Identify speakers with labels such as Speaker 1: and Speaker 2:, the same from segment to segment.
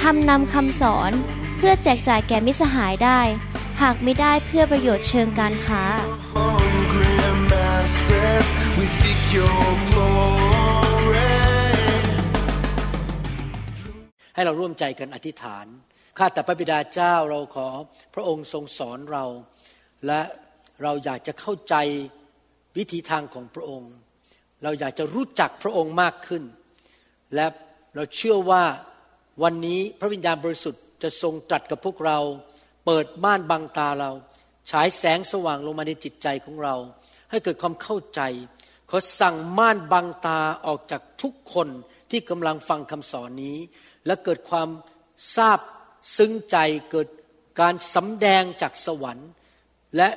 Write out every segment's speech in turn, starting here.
Speaker 1: ทำนำคำสอนเพื่อแจกจ่ายแก่มิสหายได้ หากไม่ได้เพื่อประโยชน์เชิงการค้า
Speaker 2: hungry masses, we seek your glory.
Speaker 3: ให้เราร่วมใจกันอธิษฐาน ข้าแต่พระบิดาเจ้าเราขอพระองค์ทรงสอนเรา และเราอยากจะเข้าใจวิธีทางของพระองค์ เราอยากจะรู้จักพระองค์มากขึ้น และเราเชื่อว่า วันนี้พระวิญญาณบริสุทธิ์จะทรงตรัสกับพวกเรา เปิดม่านบังตาเรา ฉายแสงสว่างลงมาในจิตใจของเรา ให้เกิดความเข้าใจขอสั่งม่านบังตาออกจากทุกคนที่กำลังฟังคำสอนนี้ และเกิดความทราบซึ้งใจเกิดการสำแดงจากสวรรค์ และ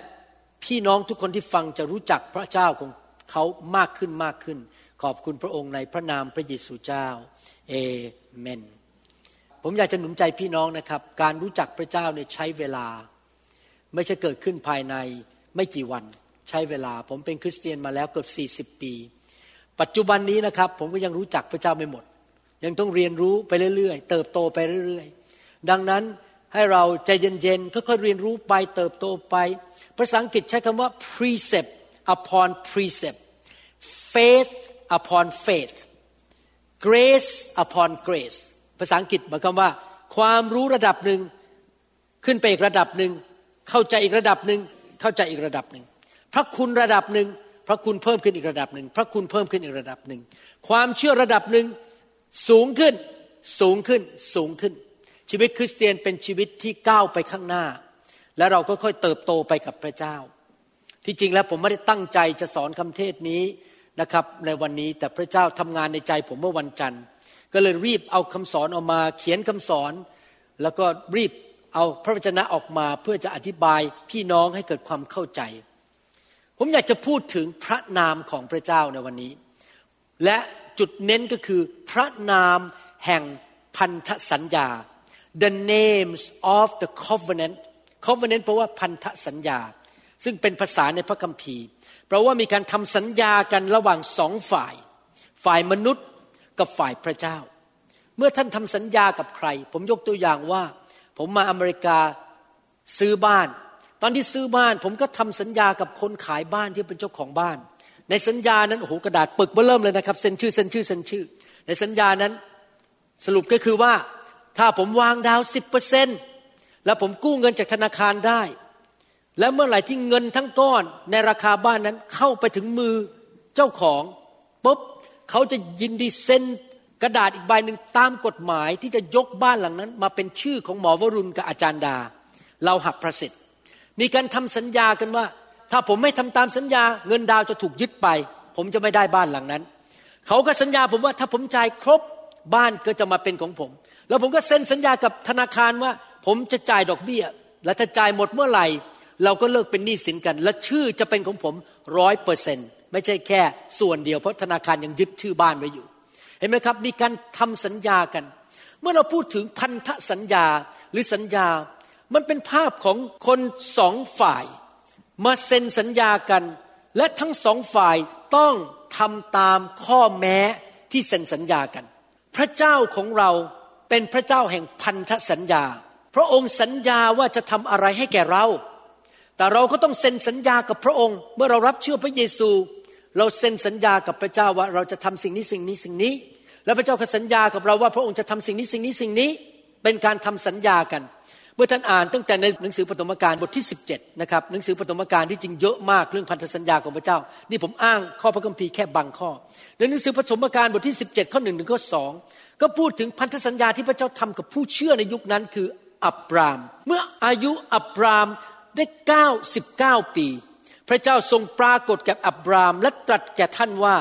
Speaker 3: พี่น้องทุกคนที่ฟังจะรู้จักพระเจ้าของเขามากขึ้นมากขึ้น ขอบคุณพระองค์ในพระนามพระเยซูเจ้า เอเมน ผมอยากจะหนุนใจพี่น้องนะครับ การรู้จักพระเจ้าเนี่ยใช้เวลา ไม่ใช่เกิดขึ้นภายในไม่กี่วัน ใช้เวลา ผมเป็นคริสเตียนมาแล้วเกือบ40 ปี ปัจจุบันนี้นะครับ ผมก็ยังรู้จักพระเจ้าไม่หมด ยังต้องเรียนรู้ไปเรื่อยๆ เติบโตไปเรื่อยๆ ดังนั้นให้เราใจเย็นๆค่อยๆเรียนรู้ไปเติบโตไป ภาษาอังกฤษใช้คำว่า precept upon precept faith upon faith grace upon grace ภาษาอังกฤษหมายความว่า ความรู้ระดับหนึ่งขึ้นไปอีกระดับหนึ่งเข้าใจอีกระดับหนึ่งเข้าใจอีกระดับหนึ่งพระคุณระดับหนึ่งพระคุณเพิ่มขึ้นอีกระดับหนึ่งพระคุณเพิ่มขึ้นอีกระดับหนึ่งความเชื่อระดับหนึ่งสูงขึ้นสูงขึ้นสูงขึ้น ชีวิตคริสเตียนเป็นชีวิตที่ก้าวไปข้างหน้า และเราก็ค่อยเติบโตไปกับพระเจ้า ที่จริงแล้วผมไม่ได้ตั้งใจจะสอนคำเทศนี้นะครับในวันนี้แต่พระเจ้าทำงานในใจผมเมื่อวันจันทร์ ก็เลยรีบเอาคำสอนออกมา เขียนคำสอน แล้วก็รีบเอาพระวจนะออกมาเพื่อจะอธิบายพี่น้องให้เกิดความเข้าใจ ผมอยากจะพูดถึงพระนามของพระเจ้าในวันนี้ และจุดเน้นก็คือพระนามแห่งพันธสัญญา the names of the covenant covenant แปลว่าพันธสัญญา ซึ่งเป็นภาษาในพระคัมภีร์เพราะว่ามีการทำสัญญากันระหว่างสองฝ่าย ฝ่ายมนุษย์ กับฝ่ายพระเจ้า เมื่อท่านทำสัญญากับใคร ผมยกตัวอย่างว่า ผมมาอเมริกาซื้อบ้าน ตอนที่ซื้อบ้าน ผมก็ทำสัญญากับคนขายบ้านที่เป็นเจ้าของบ้าน ในสัญญานั้นโอ้โหกระดาษปึกเบื้อเริ่มเลยนะครับเซ็นชื่อเซ็นชื่อเซ็นชื่อ ในสัญญานั้นสรุปก็คือว่าถ้าผมวางดาวสิบเปอร์เซ็นแล้วผมกู้เงินจากธนาคารได้ แล้วเมื่อไหร่ที่เงินทั้งก้อนในราคาบ้านนั้นเข้าไปถึงมือเจ้าของปุ๊บ เขาจะยินดีเซ็นกระดาษอีกใบหนึ่งตามกฎหมายที่จะยกบ้านหลังนั้น มาเป็นชื่อของหมอวรุณกับอาจารย์ดา เราหักประสิทธิ์มีการทำสัญญากันว่า ถ้าผมไม่ทำตามสัญญาเงินดาวจะถูกยึดไป ผมจะไม่ได้บ้านหลังนั้น เขาก็สัญญาผมว่าถ้าผมจ่ายครบบ้านก็จะมาเป็นของผม แล้วผมก็เซ็นสัญญากับธนาคารว่า ผมจะจ่ายดอกเบี้ย และถ้าจ่ายหมดเมื่อไหร่ เราก็เลิกเป็นหนี้สินกัน และชื่อจะเป็นของผมร้อยเปอร์เซ็น ไม่ใช่แค่ส่วนเดียวเพราะธนาคารยังยึดชื่อบ้านไว้อยู่ เห็นไหมครับ มีการทำสัญญากัน เมื่อเราพูดถึงพันธสัญญาหรือสัญญา มันเป็นภาพของคนสองฝ่าย มาเซ็นสัญญากัน และทั้งสองฝ่ายต้องทำตามข้อแม้ที่เซ็นสัญญากัน พระเจ้าของเราเป็นพระเจ้าแห่งพันธสัญญา พระองค์สัญญาว่าจะทำอะไรให้แก่เรา แต่เราก็ต้องเซ็นสัญญากับพระองค์ เมื่อเรารับเชื่อพระเยซู เราเซ็นสัญญากับพระเจ้าว่าเราจะทำสิ่งนี้สิ่งนี้สิ่งนี้ แล้วพระเจ้าก็สัญญากับเราว่าพระองค์จะทำสิ่งนี้สิ่งนี้สิ่งนี้ เป็นการทำสัญญากัน เมื่อท่านอ่านตั้งแต่ในหนังสือปฐมกาลบทที่ 17นะครับหนังสือปฐมกาลที่จริงเยอะมากเรื่องพันธสัญญาของพระเจ้า นี่ผมอ้างข้อพระคัมภีร์แค่บางข้อ ในหนังสือปฐมกาลบทที่ 17 ข้อหนึ่งถึงข้อสองก็พูดถึงพันธสัญญาที่พระเจ้าทำกับผู้เชื่อในยุคนั้นคืออับราม เมื่ออายุอับรามได้ 99 ปี พระเจ้าทรงปรากฏแก่อับรามและตรัสแก่ท่านว่า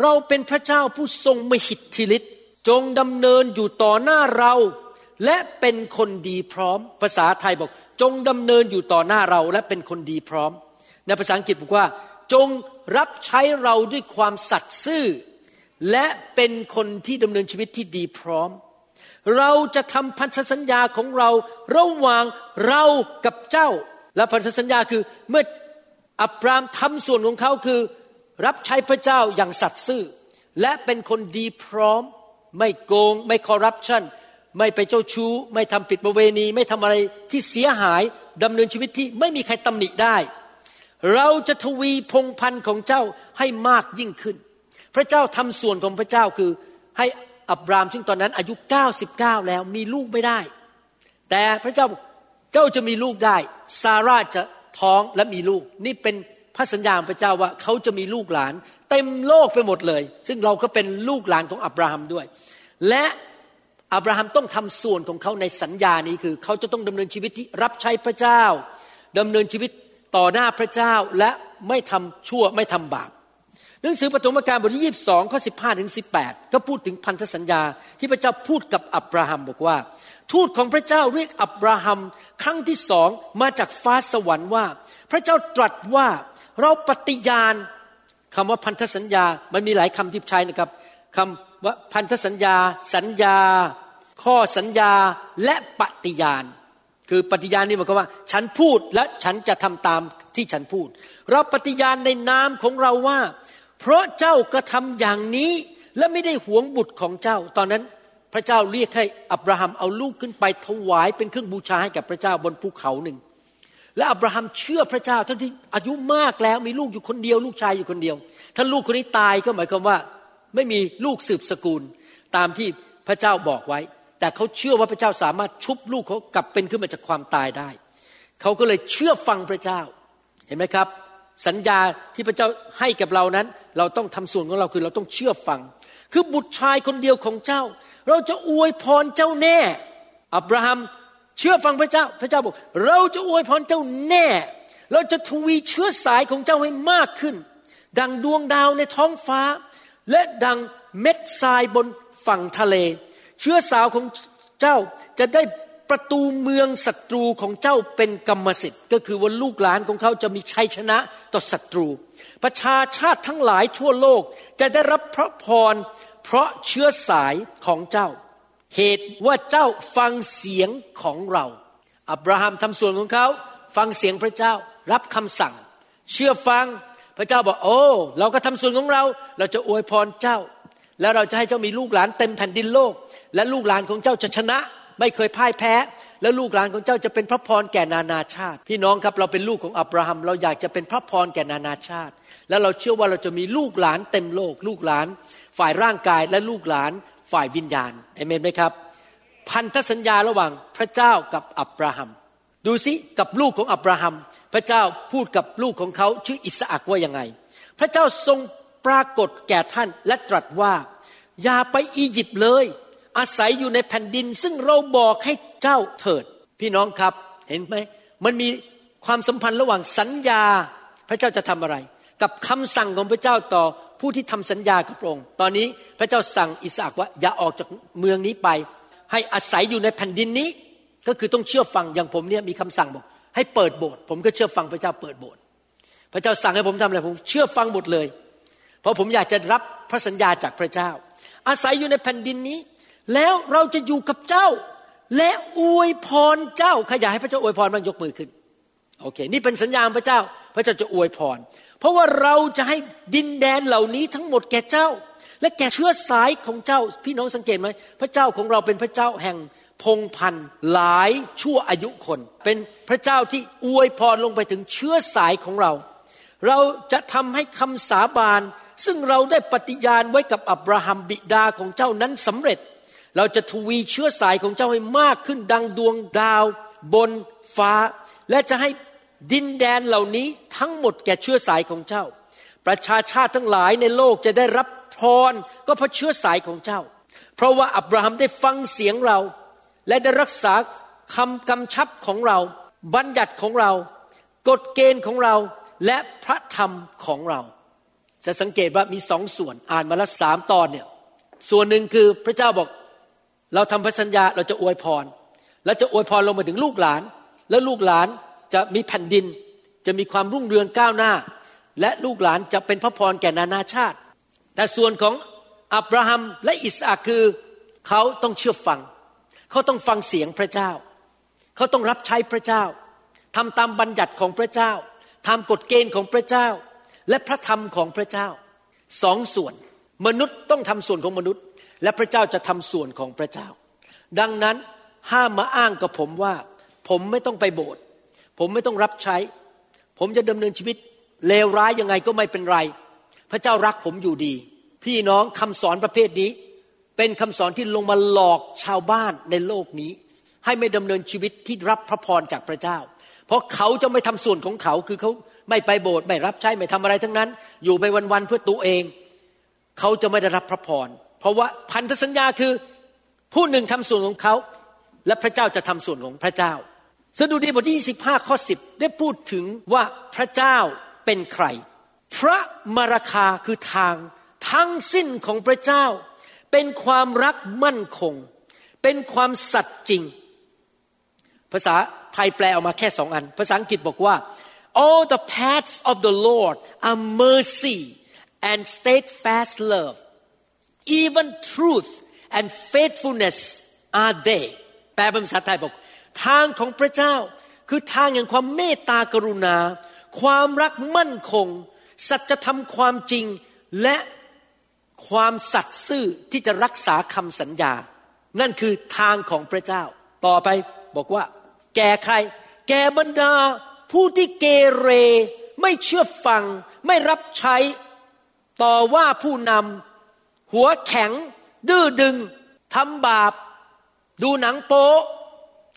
Speaker 3: เราเป็นพระเจ้าผู้ทรงมหิทธิฤทธิ์จงดำเนินอยู่ต่อหน้าเรา และเป็นคนดีพร้อม ภาษาไทยบอก จงดำเนินอยู่ต่อหน้าเราและเป็นคนดีพร้อม ในภาษาอังกฤษบอกว่า จงรับใช้เราด้วยความสัตย์ซื่อ และเป็นคนที่ดำเนินชีวิตที่ดีพร้อม เราจะทำพันธสัญญาของเราระหว่างเรากับเจ้า และพันธสัญญาคือเมื่อ อับรามทำส่วนของเขาคือรับใช้พระเจ้าอย่างสัตย์ซื่อ และเป็นคนดีพร้อม ไม่โกง ไม่คอร์รัปชันไม่ไปเจ้าชู้ ไม่ทำผิดประเวณี ไม่ทำอะไรที่เสียหายดำเนินชีวิตที่ไม่มีใครตำหนิได้ เราจะทวีพงพันธ์ของเจ้าให้มากยิ่งขึ้น พระเจ้าทำส่วนของพระเจ้าคือให้อับรามซึ่งตอนนั้นอายุ 99 แล้วมีลูกไม่ได้ แต่พระเจ้าเจ้าจะมีลูกได้ ซาร่าจะ ท้องและมีลูก นี่เป็นพระสัญญาของพระเจ้าว่าเขาจะมีลูกหลาน เต็มโลกไปหมดเลย ซึ่งเราก็เป็นลูกหลานของอับราฮัมด้วย และอับราฮัมต้องทำส่วนของเขาในสัญญานี้คือ เขาจะต้องดำเนินชีวิตที่รับใช้พระเจ้าดำเนินชีวิตต่อหน้าพระเจ้าและไม่ทำชั่วไม่ทำบาปหนังสือปฐมกาลบทที่22ข้อ15ถึง18ก็พูดถึงพันธสัญญาที่พระเจ้าพูดกับอับราฮัมบอกว่า ทูตของพระเจ้าเรียกอับราฮัมครั้งที่สองมาจากฟ้าสวรรค์ว่า พระเจ้าตรัสว่าเราปฏิญาณคำว่าพันธสัญญา มันมีหลายคำที่ใช้นะครับคำว่าพันธสัญญา สัญญา ข้อสัญญาและปฏิญาณ คือปฏิญาณนี่หมายความว่า ฉันพูดและฉันจะทำตามที่ฉันพูด เราปฏิญาณในนามของเราว่า เพราะเจ้ากระทำอย่างนี้และไม่ได้หวงบุตรของเจ้า ตอนนั้น พระเจ้าเรียกให้อับราฮัมเอาลูกขึ้นไปถวายเป็นเครื่องบูชาให้กับพระเจ้าบนภูเขาหนึ่ง และอับราฮัมเชื่อพระเจ้าทั้งที่อายุมากแล้วมีลูกอยู่คนเดียว ลูกชายอยู่คนเดียว ถ้าลูกคนนี้ตายก็หมายความว่า ไม่มีลูกสืบสกุลตามที่พระเจ้าบอกไว้ แต่เขาเชื่อว่าพระเจ้าสามารถชุบลูกเขากลับเป็นขึ้นมาจากความตายได้ เขาก็เลยเชื่อฟังพระเจ้า เห็นไหมครับ สัญญาที่พระเจ้าให้กับเรานั้น เราต้องทำส่วนของเราคือเราต้องเชื่อฟัง คือบุตรชายคนเดียวของเจ้า เราจะอวยพรเจ้าแน่ อับราฮัมเชื่อฟังพระเจ้า พระเจ้าบอก เราจะอวยพรเจ้าแน่ เราจะทวีเชื้อสายของเจ้าให้มากขึ้น ดังดวงดาวในท้องฟ้า และดังเม็ดทรายบนฝั่งทะเล เชื้อสาวของเจ้าจะได้ประตูเมืองศัตรูของเจ้าเป็นกรรมสิทธิ์ก็คือว่าลูกหลานของเขาจะมีชัยชนะต่อศัตรู ประชาชาติทั้งหลายทั่วโลกจะได้รับพระพร เพราะเชื้อสายของเจ้า เหตุว่าเจ้าฟังเสียงของเรา อับราฮัมทำส่วนของเขาฟังเสียงพระเจ้ารับคำสั่ง เชื่อฟังพระเจ้าบอกโอ้เราก็ทำส่วนของเรา เราจะอวยพรเจ้า แล้วเราจะให้เจ้ามีลูกหลานเต็มแผ่นดินโลก และลูกหลานของเจ้าจะชนะ ไม่เคยพ่ายแพ้ แล้วลูกหลานของเจ้าจะเป็นพระพรแก่นานาชาติ พี่น้องครับเราเป็นลูกของอับราฮัม เราอยากจะเป็นพระพรแก่นานาชาติ แล้วเราเชื่อว่าเราจะมีลูกหลานเต็มโลก ลูกหลาน ฝ่ายร่างกายและลูกหลานฝ่ายวิญญาณเอเมนไหมครับ พันธสัญญาระหว่างพระเจ้ากับอับราฮัม ดูสิกับลูกของอับราฮัม พระเจ้าพูดกับลูกของเขาชื่ออิสอักว่ายังไง พระเจ้าทรงปรากฏแก่ท่านและตรัสว่า อย่าไปอียิปต์เลย อาศัยอยู่ในแผ่นดิน ซึ่งเราบอกให้เจ้าเถิด พี่น้องครับเห็นไหมมันมีความสัมพันธ์ระหว่างสัญญา พระเจ้าจะทำอะไร กับคำสั่งของพระเจ้าต่อ ผู้ที่ทำสัญญากับพระองค์ ตอนนี้พระเจ้าสั่งอิสอักว่าอย่าออกจากเมืองนี้ไป ให้อาศัยอยู่ในแผ่นดินนี้ ก็คือต้องเชื่อฟังอย่างผมเนี่ยมีคำสั่งบอก ให้เปิดโบสถ์ผมก็เชื่อฟังพระเจ้าเปิดโบสถ์พระเจ้าสั่งให้ผมทำอะไรผมเชื่อฟังหมดเลย เพราะผมอยากจะรับพระสัญญาจากพระเจ้า อาศัยอยู่ในแผ่นดินนี้ แล้วเราจะอยู่กับเจ้า และอวยพรเจ้าขยายให้พระเจ้าอวยพรมันยกมือขึ้นโอเค นี่เป็นสัญญาของพระเจ้า พระเจ้าจะอวยพร เพราะว่าเราจะให้ดินแดนเหล่านี้ทั้งหมดแก่เจ้า และแก่เชื้อสายของเจ้า พี่น้องสังเกตไหมพระเจ้าของเราเป็นพระเจ้าแห่งพงพันหลายชั่วอายุคน เป็นพระเจ้าที่อวยพรลงไปถึงเชื้อสายของเรา เราจะทำให้คำสาบาน ซึ่งเราได้ปฏิญาณไว้กับอับราฮัมบิดาของเจ้านั้นสำเร็จ เราจะทวีเชื้อสายของเจ้าให้มากขึ้นดังดวงดาว บนฟ้า และจะให้ ดินแดนเหล่านี้ทั้งหมดแก่เชื้อสายของเจ้า ประชาชาติทั้งหลายในโลกจะได้รับพรก็เพราะเชื้อสายของเจ้า เพราะว่าอับราฮัมได้ฟังเสียงเรา และได้รักษาคำกำชับของเรา บัญญัติของเรา กฎเกณฑ์ของเราและพระธรรมของเรา จะสังเกตว่ามีสองส่วนอ่านมาแล้วสามตอนเนี่ยส่วนหนึ่งคือพระเจ้าบอก เราทำพันธสัญญาเราจะอวยพร แล้วจะอวยพรลงมาถึงลูกหลาน แล้วลูกหลาน จะมีแผ่นดิน จะมีความรุ่งเรืองก้าวหน้า และลูกหลานจะเป็นพระพรแก่นานาชาติ แต่ส่วนของอับราฮัมและอิสอักคือเขาต้องเชื่อฟัง เขาต้องฟังเสียงพระเจ้า เขาต้องรับใช้พระเจ้าทำตามบัญญัติของพระเจ้าทำกฎเกณฑ์ของพระเจ้า และพระธรรมของพระเจ้าสองส่วนมนุษย์ต้องทำส่วนของมนุษย์ และพระเจ้าจะทำส่วนของพระเจ้า ดังนั้นห้ามมาอ้างกับผมว่า ผมไม่ต้องไปโบสถ์ ผมไม่ต้องรับใช้ ผมจะดำเนินชีวิตเลวร้ายยังไงก็ไม่เป็นไร พระเจ้ารักผมอยู่ดี พี่น้องคำสอนประเภทนี้ เป็นคำสอนที่ลงมาหลอกชาวบ้านในโลกนี้ ให้ไม่ดำเนินชีวิตที่รับพระพรจากพระเจ้า เพราะเขาจะไม่ทำส่วนของเขาคือเขาไม่ไปโบสถ์ไม่รับใช้ไม่ทำอะไรทั้งนั้น อยู่ไปวันๆเพื่อตัวเอง เขาจะไม่ได้รับพระพรเพราะว่าพันธสัญญาคือผู้หนึ่งทำส่วนของเขา และพระเจ้าจะทำส่วนของพระเจ้า สดุดีบทที่25ข้อ10 ได้พูดถึงว่าพระเจ้าเป็นใคร พระมรคาคือทาง ทั้งสิ้นของพระเจ้า เป็นความรักมั่นคง เป็นความสัตย์จริง ภาษาไทยแปลออกมาแค่สองอัน ภาษาอังกฤษบอกว่า all the paths of the Lord are mercy and steadfast love even truth and faithfulness are they แปลเป็นภาษาไทยบอก ทางของพระเจ้าคือทางแห่งความเมตตากรุณา ความรักมั่นคง สัจธรรมความจริงและความสัตย์ซื่อที่จะรักษาคำสัญญา นั่นคือทางของพระเจ้า ต่อไปบอกว่า แก่ใคร แก่บรรดา ผู้ที่เกเร ไม่เชื่อฟัง ไม่รับใช้ ต่อว่าผู้นำหัวแข็ง ดื้อดึงทำบาป ดูหนังโป๊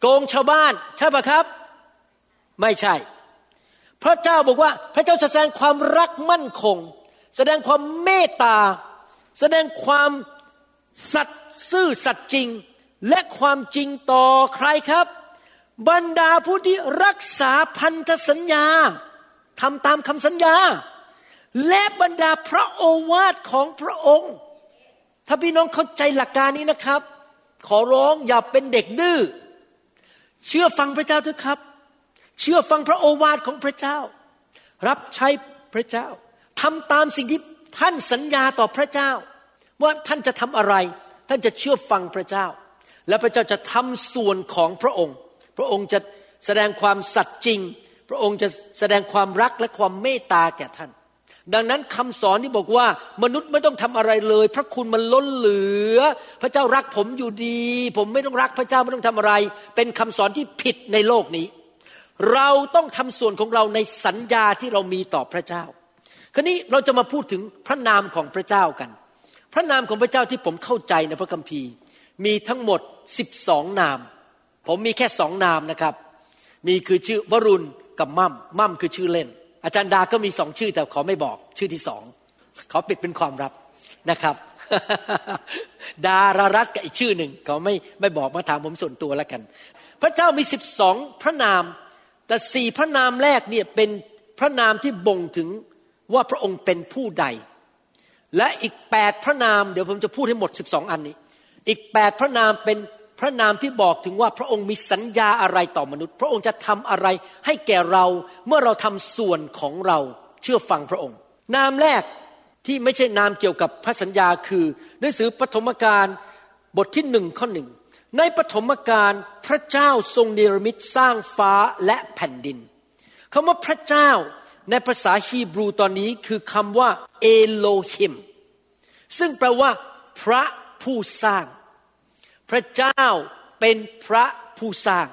Speaker 3: โกงชาวบ้านใช่ปะครับ ไม่ใช่ พระเจ้าบอกว่าพระเจ้าแสดงความรักมั่นคง แสดงความเมตตา แสดงความสัตย์ซื่อสัตย์จริง และความจริงต่อใครครับ บรรดาผู้ที่รักษาพันธสัญญาทำตามคำสัญญา และบรรดาพระโอวาทของพระองค์ ถ้าพี่น้องเข้าใจหลักการนี้นะครับ ขอร้องอย่าเป็นเด็กดื้อ เชื่อฟังพระเจ้าเถอะครับ เชื่อฟังพระโอวาทของพระเจ้า รับใช้พระเจ้าทำตามสิ่งที่ท่านสัญญาต่อพระเจ้า ว่าท่านจะทำอะไร ท่านจะเชื่อฟังพระเจ้า และพระเจ้าจะทำส่วนของพระองค์ พระองค์จะแสดงความสัตย์จริง พระองค์จะแสดงความรักและความเมตตาแก่ท่าน ดังนั้นคำสอนที่บอกว่ามนุษย์ไม่ต้องทำอะไรเลย พระคุณมันล้นเหลือ พระเจ้ารักผมอยู่ดี ผมไม่ต้องรักพระเจ้าไม่ต้องทำอะไร เป็นคำสอนที่ผิดในโลกนี้ เราต้องทำส่วนของเราในสัญญาที่เรามีต่อพระเจ้า คราวนี้เราจะมาพูดถึงพระนามของพระเจ้ากัน พระนามของพระเจ้าที่ผมเข้าใจในพระคัมภีร์ มีทั้งหมด12นาม ผมมีแค่สองนามนะครับ มีคือชื่อวรุณกับมั่มมั่มคือชื่อเล่น อาจารย์ดาก็มีสองชื่อแต่ขอไม่บอกชื่อที่สองขอปิดเป็นความลับนะครับดารารัตกับอีกชื่อหนึ่งเขาไม่ไม่บอกมาถามผมส่วนตัวแล้วกัน พระเจ้ามีสิบสองพระนาม แต่สี่พระนามแรกเนี่ยเป็นพระนามที่บ่งถึงว่าพระองค์เป็นผู้ใด และอีกแปดพระนามเดี๋ยวผมจะพูดให้หมดสิบสองอันนี้ อีกแปดพระนามเป็น พระนามที่บอกถึงว่าพระองค์มีสัญญาอะไรต่อมนุษย์ พระองค์จะทำอะไรให้แก่เราเมื่อเราทำส่วนของเราเชื่อฟังพระองค์ นามแรกที่ไม่ใช่นามเกี่ยวกับพระสัญญาคือหนังสือปฐมกาลบทที่หนึ่งข้อหนึ่งในปฐมกาลพระเจ้าทรงเนรมิตสร้างฟ้าและแผ่นดินคำว่าพระเจ้าในภาษาฮีบรูตอนนี้คือคำว่าเอโลฮิม ซึ่งแปลว่า พระผู้สร้าง ระเจ้าเป็นพระผู้สร้าง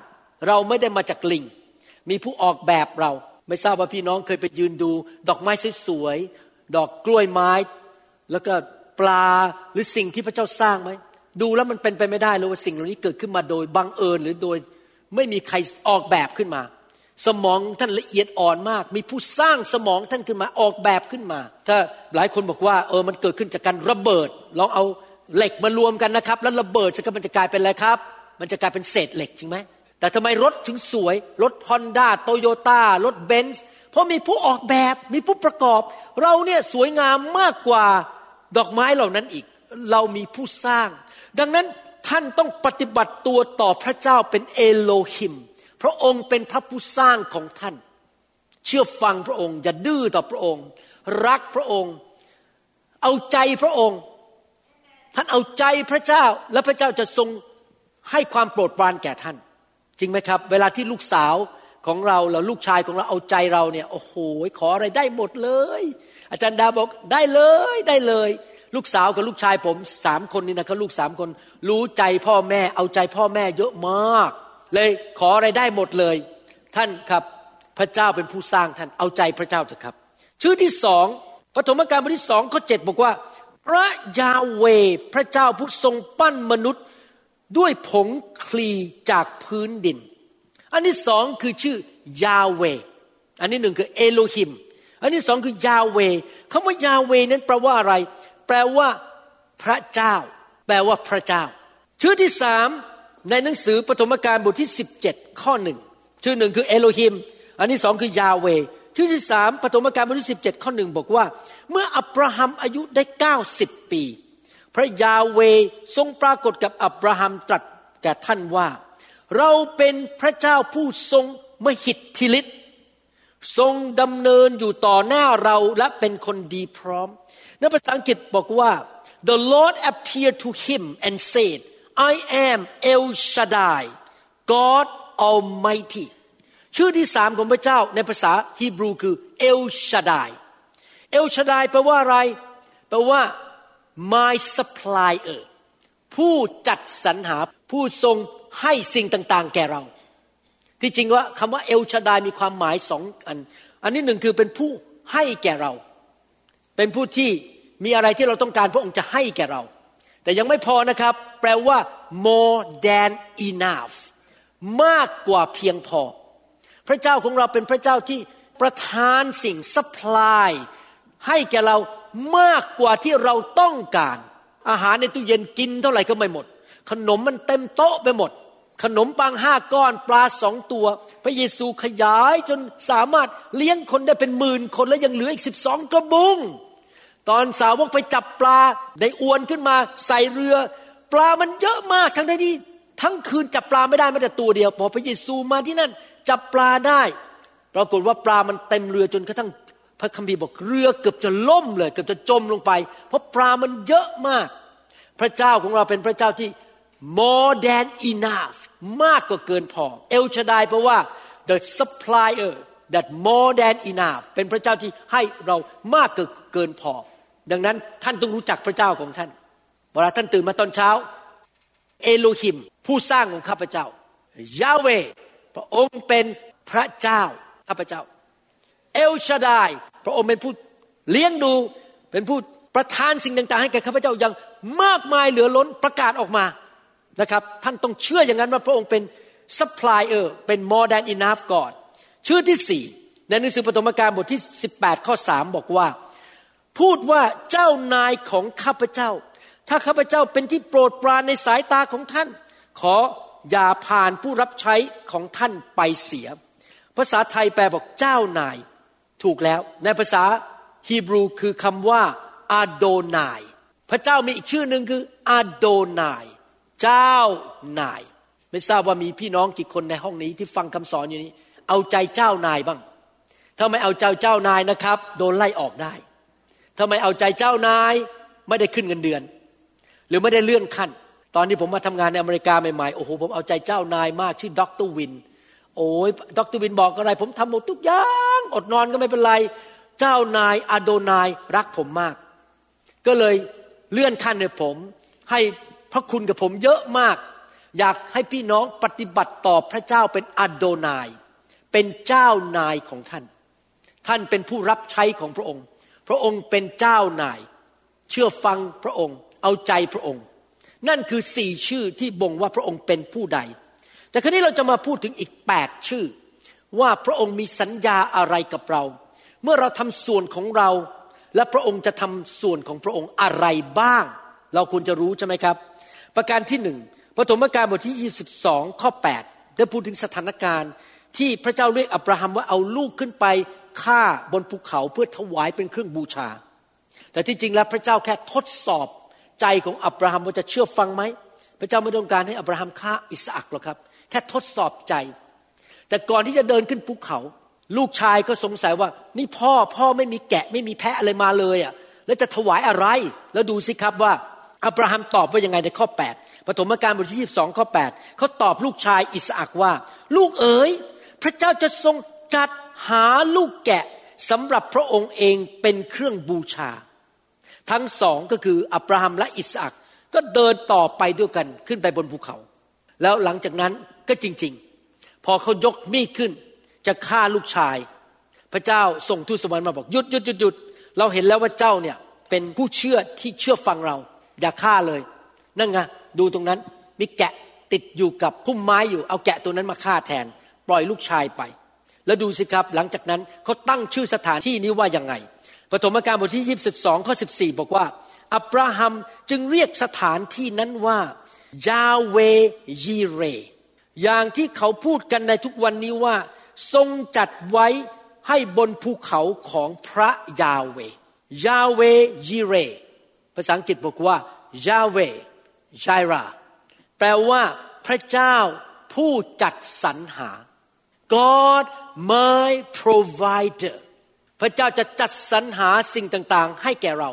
Speaker 3: เราไม่ได้มาจากลิง มีผู้ออกแบบเรา ไม่ทราบว่าพี่น้องเคยไปยืนดู ดอกไม้สวยๆ ดอกกล้วยไม้ แล้วก็ปลาหรือสิ่งที่พระเจ้าสร้างไหม ดูแล้วมันเป็นไปไม่ได้เลยว่าสิ่งเหล่านี้เกิดขึ้นมาโดยบังเอิญหรือโดยไม่มีใครออกแบบขึ้นมา สมองท่านละเอียดอ่อนมาก มีผู้สร้างสมองท่านขึ้นมาออกแบบขึ้นมา ถ้าหลายคนบอกว่าเออมันเกิดขึ้นจากการระเบิดลองเอา เหล็กมารวมกันนะครับ แล้วระเบิดจะมันจะกลายเป็นอะไรครับ มันจะกลายเป็นเศษเหล็กจริงไหมแต่ทำไมรถถึงสวย รถฮอนด้าโตโยต้ารถเบนซ์เพราะมีผู้ออกแบบมีผู้ประกอบ เราเนี่ยสวยงามมากกว่าดอกไม้เหล่านั้นอีก เรามีผู้สร้าง ดังนั้นท่านต้องปฏิบัติตัวต่อพระเจ้าเป็นเอโลหิม พระองค์เป็นพระผู้สร้างของท่าน เชื่อฟังพระองค์อย่าดื้อต่อพระองค์ รักพระองค์ เอาใจพระองค์ ท่านเอาใจพระเจ้าและพระเจ้าจะทรงให้ความโปรดปรานแก่ท่าน จริงไหมครับ เวลาที่ลูกสาวของเราแล้วลูกชายของเราเอาใจเราเนี่ยโอ้โหขออะไรได้หมดเลย อาจารย์ดาบอกได้เลยได้เลย ลูกสาวกับลูกชายผมสามคนนี่นะครับลูกสามคน รู้ใจพ่อแม่เอาใจพ่อแม่เยอะมาก เลยขออะไรได้หมดเลย ท่านครับพระเจ้าเป็นผู้สร้างท่านเอาใจพระเจ้าเถอะครับ ชื่อที่สองปฐมกาลบทที่สองข้อเจ็ดบอกว่า ระยาเวพระเจ้าผู้ทรงปั้นมนุษย์ด้วยผงคลีจากพื้นดิน อันที่สองคือชื่อยาเว อันที่หนึ่งคือเอโลหิม อันที่สองคือยาเวคำว่ายาเวนั้นแปลว่าอะไร แปลว่าพระเจ้า แปลว่าพระเจ้า ชื่อที่สามในหนังสือปฐมกาลบทที่ 17 ข้อหนึ่งชื่อหนึ่งคือเอโลหิม อันที่สองคือยาเว ชื่อที่สามปฐมกาลบทที่17ข้อหนึ่งบอกว่า เมื่ออับราฮัมอายุได้90ปี พระยาเวทรงปรากฏกับอับราฮัมตรัสแก่ท่านว่า เราเป็นพระเจ้าผู้ทรงมหิทธิฤทธิ์ทรงดำเนินอยู่ต่อหน้าเราและเป็นคนดีพร้อมในภาษาอังกฤษบอกว่า the Lord appeared to him and said I am El Shaddai God Almighty ชื่อที่สามของพระเจ้าในภาษาฮีบรูคือ El Shaddai El Shaddai แปลว่าอะไร แปลว่า my supplier ผู้จัดสรรหาผู้ทรงให้สิ่งต่าง ๆ แก่เรา ที่จริงว่าคำว่าเอลชาดายมีความหมายสองอัน อันนี้หนึ่งคือเป็นผู้ให้แก่เรา เป็นผู้ที่มีอะไรที่เราต้องการพระองค์จะให้แก่เรา แต่ยังไม่พอนะครับ แปลว่า more than enough มากกว่าเพียงพอ พระเจ้าของเราเป็นพระเจ้าที่ประทานสิ่ง supply ให้แก่เรามากกว่าที่เราต้องการ อาหารในตู้เย็นกินเท่าไหร่ก็ไม่หมด ขนมมันเต็มโต๊ะไปหมด ขนมปังห้าก้อนปลาสองตัว พระเยซูขยายจนสามารถเลี้ยงคนได้เป็นหมื่นคนแล้วยังเหลืออีกสิบสองกระบุง ตอนสาวกไปจับปลาได้อวนขึ้นมาใส่เรือ ปลามันเยอะมากทั้งที่ทั้งคืนจับปลาไม่ได้แม้แต่ตัวเดียวพอพระเยซูมาที่นั่น จับปลาได้ ปรากฏว่าปลามันเต็มเรือจนกระทั่งพระคัมภีร์บอกเรือเกือบจะล่มเลยเกือบจะจมลงไป เพราะปลามันเยอะมาก พระเจ้าของเราเป็นพระเจ้าที่ more than enough มากกว่าเกินพอ เอลชาดายแปลว่า the supplier that more than enough เป็นพระเจ้าที่ให้เรามากเกินพอ ดังนั้นท่านต้องรู้จักพระเจ้าของท่าน เวลาท่านตื่นมาตอนเช้า เอโลหิม ผู้สร้างของข้าพเจ้า ยาเว พระองค์เป็นพระเจ้าข้าพเจ้า เอลชาดาย พระองค์เป็นผู้เลี้ยงดู เป็นผู้ประทานสิ่งต่าง ๆ ให้แก่ข้าพเจ้าอย่างมากมายเหลือล้นประกาศออกมานะครับ ท่านต้องเชื่ออย่างนั้นว่าพระองค์เป็น supplier เป็น more than enough ก่อนชื่อที่สี่ในหนังสือปฐมกาลบทที่ 18 ข้อ 3 บอกว่า พูดว่าเจ้านายของข้าพเจ้า ถ้าข้าพเจ้าเป็นที่โปรดปรานในสายตาของท่าน ขอ อย่าผ่านผู้รับใช้ของท่านไปเสีย ภาษาไทยแปลบอกเจ้านาย ถูกแล้ว ในภาษาฮีบรูคือคำว่าอาโดนาย พระเจ้ามีอีกชื่อหนึ่งคืออาโดนาย เจ้านาย ไม่ทราบว่ามีพี่น้องกี่คนในห้องนี้ที่ฟังคำสอนอยู่นี้ เอาใจเจ้านายบ้างถ้าไม่เอาใจเจ้านายนะครับ โดนไล่ออกได้ถ้าไม่เอาใจเจ้านาย ไม่ได้ขึ้นเงินเดือน หรือไม่ได้เลื่อนขั้น ตอนนี้ผมมาทำงานในอเมริกาใหม่ๆ โอ้โห ผมเอาใจเจ้านายมากชื่อด็อกเตอร์วิน โอ้ยด็อกเตอร์วินบอกอะไร ผมทำหมดทุกอย่าง อดนอนก็ไม่เป็นไร เจ้านายอาโดนายรักผมมาก ก็เลยเลื่อนขั้นให้ผม ให้พระคุณกับผมเยอะมาก อยากให้พี่น้องปฏิบัติต่อพระเจ้าเป็นอาโดนาย เป็นเจ้านายของท่าน ท่านเป็นผู้รับใช้ของพระองค์ พระองค์เป็นเจ้านาย เชื่อฟังพระองค์ เอาใจพระองค์ นั่นคือสี่ชื่อที่บ่งว่าพระองค์เป็นผู้ใด แต่คราวนี้เราจะมาพูดถึงอีกแปดชื่อ ว่าพระองค์มีสัญญาอะไรกับเรา เมื่อเราทำส่วนของเรา และพระองค์จะทำส่วนของพระองค์อะไรบ้าง เราควรจะรู้ใช่ไหมครับ ประการที่หนึ่งปฐมกาลบทที่ 22 ข้อ 8 ได้พูดถึงสถานการณ์ที่พระเจ้าเรียกอับราฮัมว่าเอาลูกขึ้นไปฆ่าบนภูเขาเพื่อถวายเป็นเครื่องบูชา แต่ที่จริงแล้วพระเจ้าแค่ทดสอบ ใจของอับราฮัมว่าจะเชื่อฟังไหม พระเจ้าไม่ต้องการให้อับราฮัมฆ่าอิสอักหรอกครับ แค่ทดสอบใจ แต่ก่อนที่จะเดินขึ้นภูเขา ลูกชายก็สงสัยว่า นี่พ่อพ่อไม่มีแกะไม่มีแพะอะไรมาเลยอะแล้วจะถวายอะไร แล้วดูสิครับว่าอับราฮัมตอบว่ายังไงในข้อ 8ปฐมกาลบทที่ 22 ข้อ 8เขาตอบลูกชายอิสอักว่า ลูกเอ๋ยพระเจ้าจะทรงจัดหาลูกแกะสำหรับพระองค์เองเป็นเครื่องบูชา ทั้งสองก็คืออับราฮัมและอิสอักก็เดินต่อไปด้วยกันขึ้นไปบนภูเขา แล้วหลังจากนั้นก็จริง ๆ พอเขายกมีดขึ้น จะฆ่าลูกชาย พระเจ้าส่งทูตสวรรค์มาบอกหยุดหยุดหยุดหยุดเราเห็นแล้วว่าเจ้าเนี่ยเป็นผู้เชื่อที่เชื่อฟังเรา อย่าฆ่าเลย นั่นไงดูตรงนั้นมีแกะติดอยู่กับพุ่มไม้อยู่เอาแกะตัวนั้นมาฆ่าแทน ปล่อยลูกชายไป แล้วดูสิครับหลังจากนั้นเขาตั้งชื่อสถานที่นี้ว่ายังไง ปฐมกาลบทที่ 22 ข้อ 14 บอกว่า อับราฮัมจึงเรียกสถานที่นั้นว่ายาเวยีเร อย่างที่เขาพูดกันในทุกวันนี้ว่า ทรงจัดไว้ให้บนภูเขาของพระยาเวยาเวยีเร ภาษาอังกฤษบอกว่ายาเวจายรา แปลว่าพระเจ้าผู้จัดสรรหา God my provider พระเจ้าจะจัดสรรหาสิ่งต่างๆ ให้แก่เรา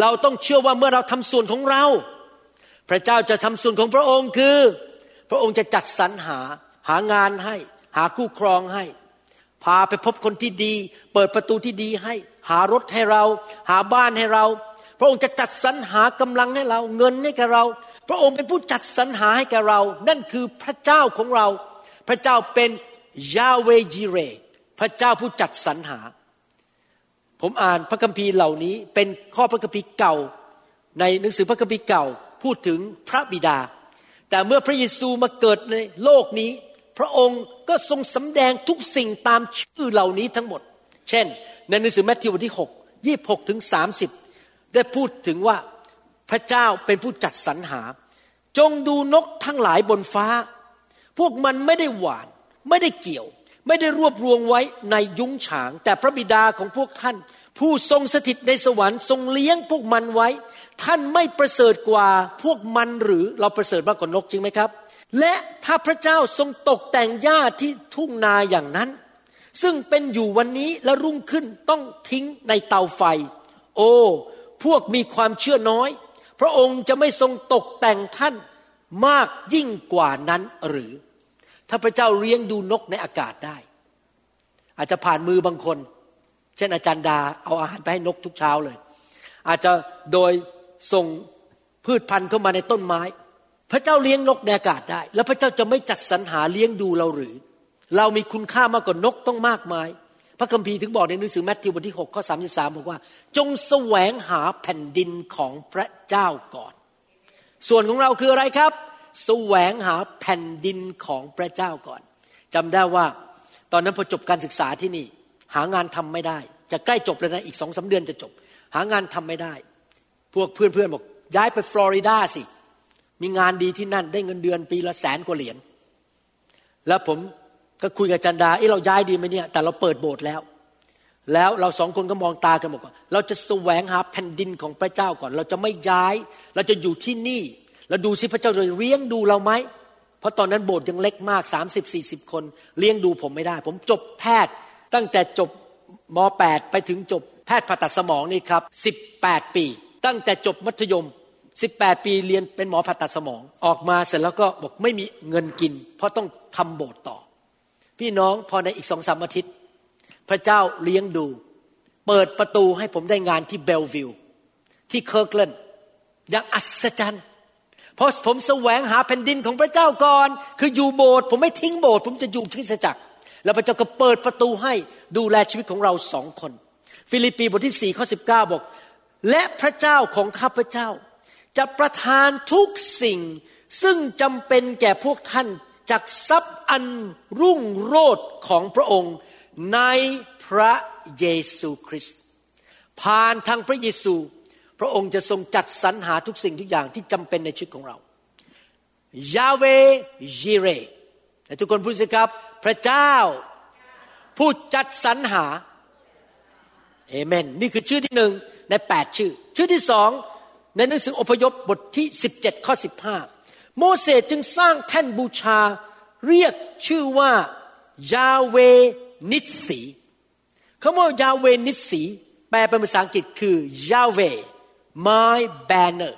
Speaker 3: เราต้องเชื่อว่าเมื่อเราทำส่วนของเรา พระเจ้าจะทำส่วนของพระองค์คือ พระองค์จะจัดสรรหาหางานให้ หาคู่ครองให้ พาไปพบคนที่ดี เปิดประตูที่ดีให้ หารถให้เรา หาบ้านให้เรา พระองค์จะจัดสรรหากำลังให้เรา เงินให้แก่เรา พระองค์เป็นผู้จัดสรรหาให้แก่เรา นั่นคือพระเจ้าของเรา พระเจ้าเป็นยาเวจิเร พระเจ้าผู้จัดสรรหา ผมอ่านพระคัมภีร์เหล่านี้เป็นข้อพระคัมภีร์เก่า ในหนังสือพระคัมภีร์เก่าพูดถึงพระบิดา แต่เมื่อพระเยซูมาเกิดในโลกนี้ พระองค์ก็ทรงสำแดงทุกสิ่งตามชื่อเหล่านี้ทั้งหมด เช่น ในหนังสือแมทธิวบทที่6 26ถึง30 ได้พูดถึงว่าพระเจ้าเป็นผู้จัดสรรหา จงดูนกทั้งหลายบนฟ้า พวกมันไม่ได้หวาน ไม่ได้เกี่ยว ไม่ได้รวบรวมไว้ในยุ้งฉาง แต่พระบิดาของพวกท่าน ผู้ทรงสถิตในสวรรค์ทรงเลี้ยงพวกมันไว้ ท่านไม่ประเสริฐกว่าพวกมันหรือเราประเสริฐมากกว่านกจริงไหมครับ และถ้าพระเจ้าทรงตกแต่งหญ้าที่ทุ่งนาอย่างนั้น ซึ่งเป็นอยู่วันนี้และรุ่งขึ้นต้องทิ้งในเตาไฟ โอ้พวกมีความเชื่อน้อย พระองค์จะไม่ทรงตกแต่งท่านมากยิ่งกว่านั้นหรือ ถ้าพระเจ้าเลี้ยงดูนกในอากาศได้ อาจจะผ่านมือบางคน เช่นอาจารย์ดาเอาอาหารไปให้นกทุกเช้าเลย อาจจะโดยส่งพืชพันธุ์เข้ามาในต้นไม้ พระเจ้าเลี้ยงนกในอากาศได้ แล้วพระเจ้าจะไม่จัดสรรหาเลี้ยงดูเราหรือ เรามีคุณค่ามากกว่านกต้องมากมาย พระคัมภีร์ถึงบอกในหนังสือแมทธิวบทที่6ข้อ33บอกว่า จงแสวงหาแผ่นดินของพระเจ้าก่อน ส่วนของเราคืออะไรครับ แสวงหาแผ่นดินของพระเจ้าก่อนจำได้ว่า ตอนนั้นพอจบการศึกษาที่นี่ หางานทำไม่ได้ จะใกล้จบแล้วนะอีกสองสาเดือนจะจบ หางานทำไม่ได้ พวกเพื่อนๆบอกย้ายไปฟลอริดาสิ มีงานดีที่นั่นได้เงินเดือนปีละแสนกว่าเหรียญแล้วผมก็คุยกับจันดาเอ้เราย้ายดีไหมเนี่ย แต่เราเปิดโบสถ์แล้ว แล้วเราสองคนก็มองตากันบอกว่า เราจะแสวงหาแผ่นดินของพระเจ้าก่อน เราจะไม่ย้าย เราจะอยู่ที่นี่ แล้วดูสิพระเจ้าจะเลี้ยงดูเราไหม เพราะตอนนั้นโบสถ์ยังเล็กมาก 30 40 คน เลี้ยงดูผมไม่ได้ ผมจบแพทย์ตั้งแต่จบม .8 ไปถึงจบแพทย์ผ่าตัดสมองนี่ครับ 18 ปี ตั้งแต่จบมัธยม 18 ปีเรียนเป็นหมอผ่าตัดสมอง ออกมาเสร็จแล้วก็บอกไม่มีเงินกิน เพราะต้องทำโบสถ์ต่อ พี่น้องพอในอีกสองสามอาทิตย์ พระเจ้าเลี้ยงดู เปิดประตูให้ผมได้งานที่ Bellevue ที่ Kirkland อย่างอัศจรรย์ เพราะผมแสวงหาแผ่นดินของพระเจ้าก่อน คืออยู่โบสถ์ผมไม่ทิ้งโบสถ์ผมจะอยู่คริสตจักร แล้วพระเจ้าก็เปิดประตูให้ดูแลชีวิตของเราสองคน ฟิลิปปีบทที่สี่ข้อสิบเก้าบอก และพระเจ้าของข้าพเจ้า จะประทานทุกสิ่ง ซึ่งจำเป็นแก่พวกท่านจากทรัพย์อันรุ่งโรจน์ของพระองค์ในพระเยซูคริสต์ผ่านทางพระเยซู พระองค์จะทรงจัดสรรหาทุกสิ่งทุกอย่างที่จำเป็นในชีวิตของเรา ยาเวยิเรแต่ทุกคนพูดสิครับ พระเจ้าผู้จัดสรรหาเอเมน นี่คือชื่อที่หนึ่งในแปดชื่อ ชื่อที่สองในหนังสืออพยพบทที่17ข้อโมเสสจึงสร้างแท่นบูชา เรียกชื่อว่ายาเวนิสีคำว่ายาเวนิสีแปลเป็นภาษาอังกฤษคือยาเว my banner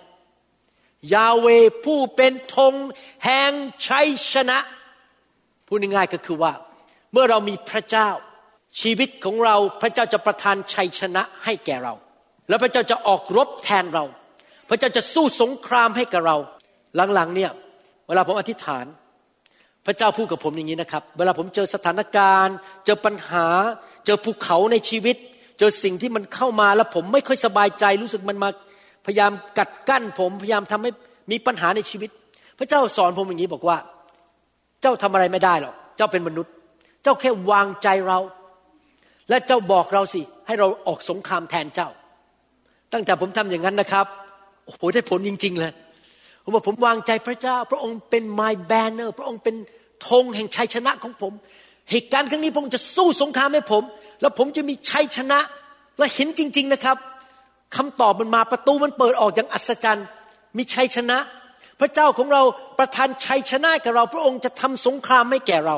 Speaker 3: ยาเวผู้เป็นธงแห่งชัยชนะ พูดง่ายๆก็คือว่า เมื่อเรามีพระเจ้า ชีวิตของเราพระเจ้าจะประทานชัยชนะให้แก่เรา แล้วพระเจ้าจะออกรบแทนเรา พระเจ้าจะสู้สงครามให้กับเรา หลังๆเนี่ยเวลาผมอธิษฐาน พระเจ้าพูดกับผมอย่างนี้นะครับ เวลาผมเจอสถานการณ์ เจอปัญหา เจอภูเขาในชีวิต เจอสิ่งที่มันเข้ามาแล้วผมไม่ค่อยสบายใจรู้สึกมันมา พยายามกัดกั้นผมพยายามทำให้มีปัญหาในชีวิต พระเจ้าสอนผมอย่างนี้บอกว่า เจ้าทำอะไรไม่ได้หรอกเจ้าเป็นมนุษย์ เจ้าแค่วางใจเรา และเจ้าบอกเราสิ ให้เราออกสงครามแทนเจ้า ตั้งแต่ผมทำอย่างนั้นนะครับโอ้โหได้ผลจริง ๆ เลยผมบอกผมวางใจพระเจ้า พระองค์เป็น my banner พระองค์เป็นธงแห่งชัยชนะของผม เหตุการณ์ครั้งนี้พระองค์จะสู้สงครามให้ผม แล้วผมจะมีชัยชนะและเห็นจริง ๆนะครับ คำตอบมันมาประตูมันเปิดออกอย่างอัศจรรย์ มีชัยชนะ พระเจ้าของเราประทานชัยชนะกับเรา พระองค์จะทำสงครามให้แก่เรา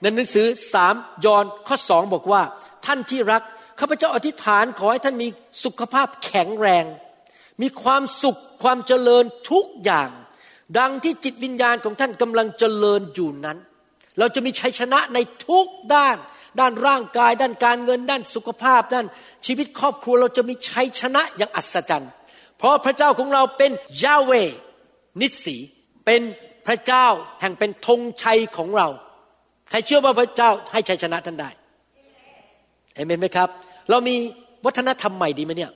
Speaker 3: ในหนังสือสามยอนข้อสองบอกว่า ท่านที่รักข้าพเจ้าอธิษฐานขอให้ท่านมีสุขภาพแข็งแรง มีความสุขความเจริญทุกอย่าง ดังที่จิตวิญญาณของท่านกำลังเจริญอยู่นั้น เราจะมีชัยชนะในทุกด้าน ด้านร่างกาย ด้านการเงิน ด้านสุขภาพ ด้านชีวิตครอบครัวเราจะมีชัยชนะอย่างอัศจรรย์ เพราะพระเจ้าของเราเป็นยาเวนิสีเป็นพระเจ้าแห่งเป็นธงชัยของเรา ใครเชื่อว่าพระเจ้าให้ชัยชนะท่านได้เห็นไหมครับ เรามีวัฒนธรรมใหม่ดีไหมเนี่ย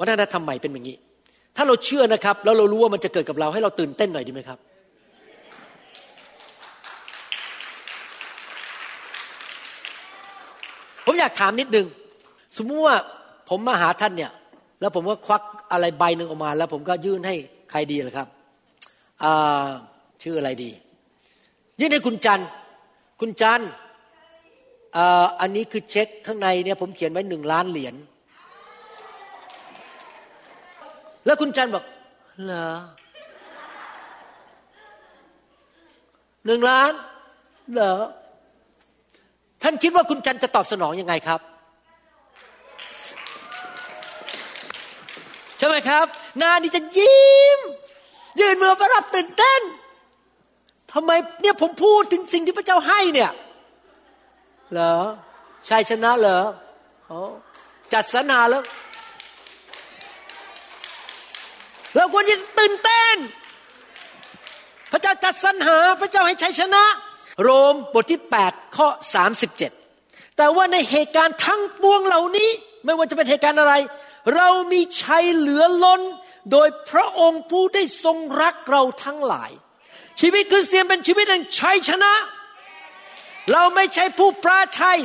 Speaker 3: วัฒนธรรมใหม่เป็นอย่างนี้ ถ้าเราเชื่อนะครับ แล้วเรารู้ว่ามันจะเกิดกับเราให้เราตื่นเต้นหน่อยดีไหมครับ ผมอยากถามนิดนึง สมมติว่าผมมาหาท่านเนี่ย แล้วผมก็ควักอะไรใบหนึ่งออกมา แล้วผมก็ยื่นให้ใครดีล่ะครับชื่ออะไรดี ยื่นให้คุณจันคุณจันอันนี้คือเช็คข้างในเนี่ยผมเขียนไว้หนึ่งล้านเหรียญแล้วคุณจันบอกเหรอหนึ่งล้านเหรอ ท่านคิดว่าคุณจันจะตอบสนองยังไงครับ ใช่ไหมครับ หน้านี่จะยิ้ม ยืนมือประรับตื่นเต้นทำไมเนี่ยผมพูดถึงสิ่งที่พระเจ้าให้เนี่ยเหรอชัยชนะเหรอจัดสนาแล้วเราควรจะตื่นเต้น พระเจ้าจัดสรรหา พระเจ้าให้ชัยชนะ โรมบทที่ 8 ข้อ 37 แต่ว่าในเหตุการณ์ทั้งปวงเหล่านี้ ไม่ว่าจะเป็นเหตุการณ์อะไร เรามีชัยเหลือล้น โดยพระองค์ผู้ได้ทรงรักเราทั้งหลาย ชีวิตคริสเตียนเป็นชีวิตแห่งชัยชนะ เราไม่ใช่ผู้ปราชัย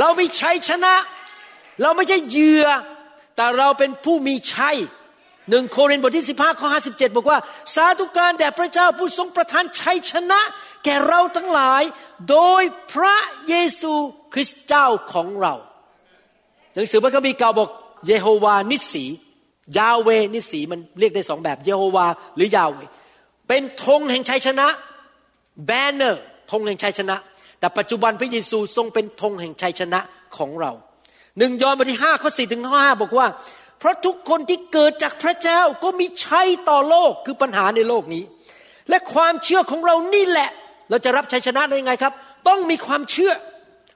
Speaker 3: เรามีชัยชนะ เราไม่ใช่เหยื่อ แต่เราเป็นผู้มีชัยหนึ่งโครินธ์บทที่ 15 ข้อ 57 บอกว่า สาธุการแด่พระเจ้าผู้ทรงประทานชัยชนะ แก่เราทั้งหลายโดยพระเยซูคริสต์เจ้าของเรา หนังสือพระคัมภีร์เก่าบอกเยโฮวานิสี ยาเวนิสีมันเรียกได้สองแบบเยโฮวาหรือยาเว เป็นธงแห่งชัยชนะแบนเนอร์ธงแห่งชัยชนะ แต่ปัจจุบันพระเยซูทรงเป็นธงแห่งชัยชนะของเราหนึ่งยอห์นบทที่ห้าข้อสี่ถึงข้อห้าบอกว่า เพราะทุกคนที่เกิดจากพระเจ้าก็มีชัยต่อโลกคือปัญหาในโลกนี้ และความเชื่อของเรานี่แหละ เราจะรับชัยชนะได้ยังไงครับ ต้องมีความเชื่อ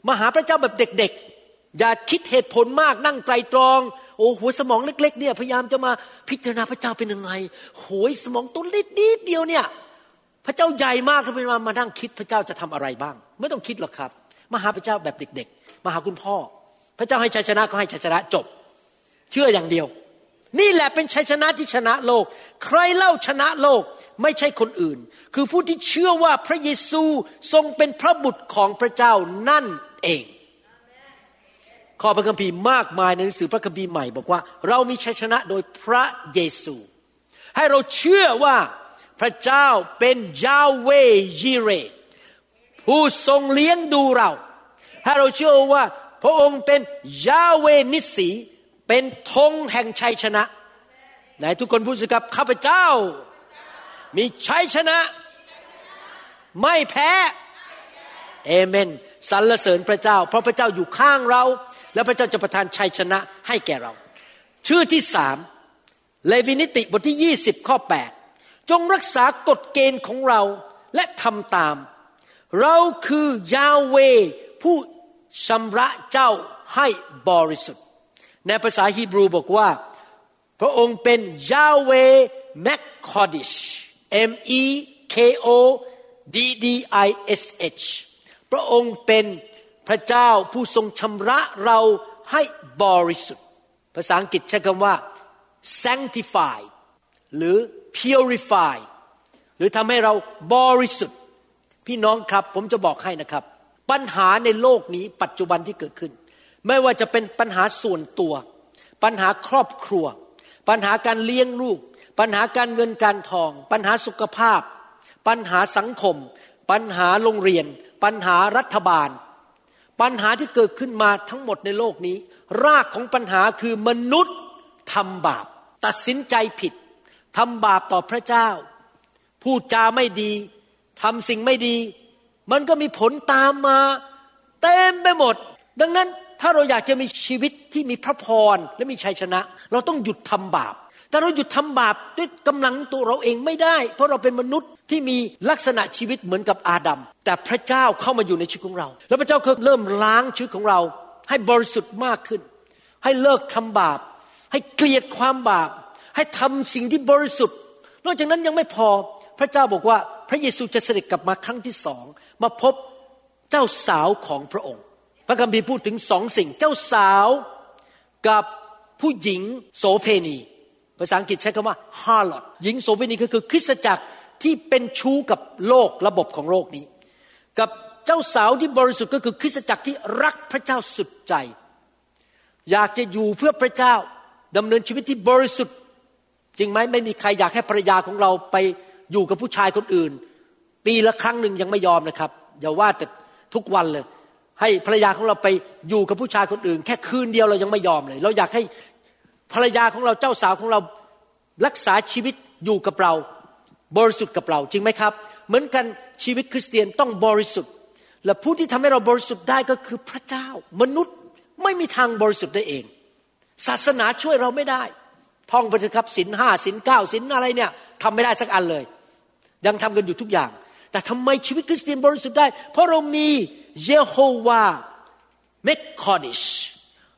Speaker 3: มาหาพระเจ้าแบบเด็กๆ อย่าคิดเหตุผลมากนั่งไตรตรอง โอ้หัวสมองเล็ก ๆ เนี่ยพยายามจะมาพิจารณาพระเจ้าเป็นยังไงโหยสมองตัวเล็กนิดเดียวเนี่ยพระเจ้าใหญ่มากถ้าเป็นมามานั่งคิดพระเจ้าจะทำอะไรบ้าง ไม่ต้องคิดหรอกครับมาหาพระเจ้าแบบเด็ก ๆ มาหาคุณพ่อ พระเจ้าให้ชัยชนะก็ให้ชัยชนะจบ เชื่ออย่างเดียว นี่แหละเป็นชัยชนะที่ชนะโลก ใครเล่าชนะโลกไม่ใช่คนอื่น คือผู้ที่เชื่อว่าพระเยซูทรงเป็นพระบุตรของพระเจ้านั่นเองข้อพระคัมภีร์มากมายในหนังสือพระคัมภีร์ใหม่บอกว่า เรามีชัยชนะโดยพระเยซู ให้เราเชื่อว่าพระเจ้าเป็นยาเวยิเร ผู้ทรงเลี้ยงดูเรา ให้เราเชื่อว่าพระองค์เป็นยาเวนิสี เป็นธงแห่งชัยชนะไหนทุกคนพูดสิครับข้าพเจ้า มีชัยชนะ ไม่แพ้เอเมนสรรเสริญพระเจ้า เพราะพระเจ้าอยู่ข้างเรา และพระเจ้าจะประทานชัยชนะให้แก่เรา ชื่อที่สามเลวินิติบทที่ 20 ข้อ 8 จงรักษากฎเกณฑ์ของเราและทำตาม เราคือยาเวผู้ชำระเจ้าให้บริสุทธิ์ ในภาษาฮีบรูบอกว่า พระองค์เป็นยาเวแมคคอดิช M E K O D D I S H พระองค์เป็นพระเจ้าผู้ทรงชำระเราให้บริสุทธิ์ ภาษาอังกฤษใช้คำว่า sanctify หรือ purify หรือทำให้เราบริสุทธิ์ พี่น้องครับผมจะบอกให้นะครับ ปัญหาในโลกนี้ปัจจุบันที่เกิดขึ้น ไม่ว่าจะเป็นปัญหาส่วนตัว ปัญหาครอบครัว ปัญหาการเลี้ยงลูก ปัญหาการเงินการทอง ปัญหาสุขภาพ ปัญหาสังคม ปัญหาโรงเรียน ปัญหารัฐบาล ปัญหาที่เกิดขึ้นมาทั้งหมดในโลกนี้ รากของปัญหาคือมนุษย์ทำบาป ตัดสินใจผิดทำบาปต่อพระเจ้า พูดจาไม่ดีทำสิ่งไม่ดี มันก็มีผลตามมา เต็มไปหมด ดังนั้น ถ้าเราอยากจะมีชีวิตที่มีพระพรและมีชัยชนะ เราต้องหยุดทำบาป แต่เราหยุดทำบาปด้วยกำลังตัวเราเองไม่ได้ เพราะเราเป็นมนุษย์ที่มีลักษณะชีวิตเหมือนกับอาดัม แต่พระเจ้าเข้ามาอยู่ในชีวิตของเรา แล้วพระเจ้าก็เริ่มล้างชีวิตของเรา ให้บริสุทธิ์มากขึ้น ให้เลิกทำบาป ให้เกลียดความบาป ให้ทำสิ่งที่บริสุทธิ์ นอกจากนั้นยังไม่พอ พระเจ้าบอกว่าพระเยซูจะเสด็จกลับมาครั้งที่สองมาพบเจ้าสาวของพระองค์ ระคัมภีร์พูดถึงสองสิ่ง เจ้าสาวกับผู้หญิงโสเพณี ภาษาอังกฤษใช้คำว่า harlot หญิงโสเภณีก็คือคริสตจักรที่เป็นชู้กับโลกระบบของโลกนี้ กับเจ้าสาวที่บริสุทธิ์ก็คือคริสตจักรที่รักพระเจ้าสุดใจ อยากจะอยู่เพื่อพระเจ้าดำเนินชีวิตที่บริสุทธิ์ จริงไหมไม่มีใครอยากให้ภรรยาของเราไปอยู่กับผู้ชายคนอื่น ปีละครั้งหนึ่งยังไม่ยอมนะครับอย่าว่าแต่ทุกวันเลย ให้ภรรยาของเราไปอยู่กับผู้ชายคนอื่น แค่คืนเดียวเรายังไม่ยอมเลย เราอยากให้ภรรยาของเราเจ้าสาวของเรารักษาชีวิตอยู่กับเรา บริสุทธิ์กับเราจริงไหมครับ เหมือนกันชีวิตคริสเตียนต้องบริสุทธิ์ และผู้ที่ทำให้เราบริสุทธิ์ได้ก็คือพระเจ้า มนุษย์ไม่มีทางบริสุทธิ์ได้เอง ศาสนาช่วยเราไม่ได้ท่องไปเถอะครับศีลห้าศีลเก้าศีลอะไรเนี่ยทำไม่ได้สักอันเลย ยังทำกันอยู่ทุกอย่าง แต่ทำไมชีวิตคริสเตียนบริสุทธิ์ได้ เพราะเรามี เยโฮวาเมคคอดิช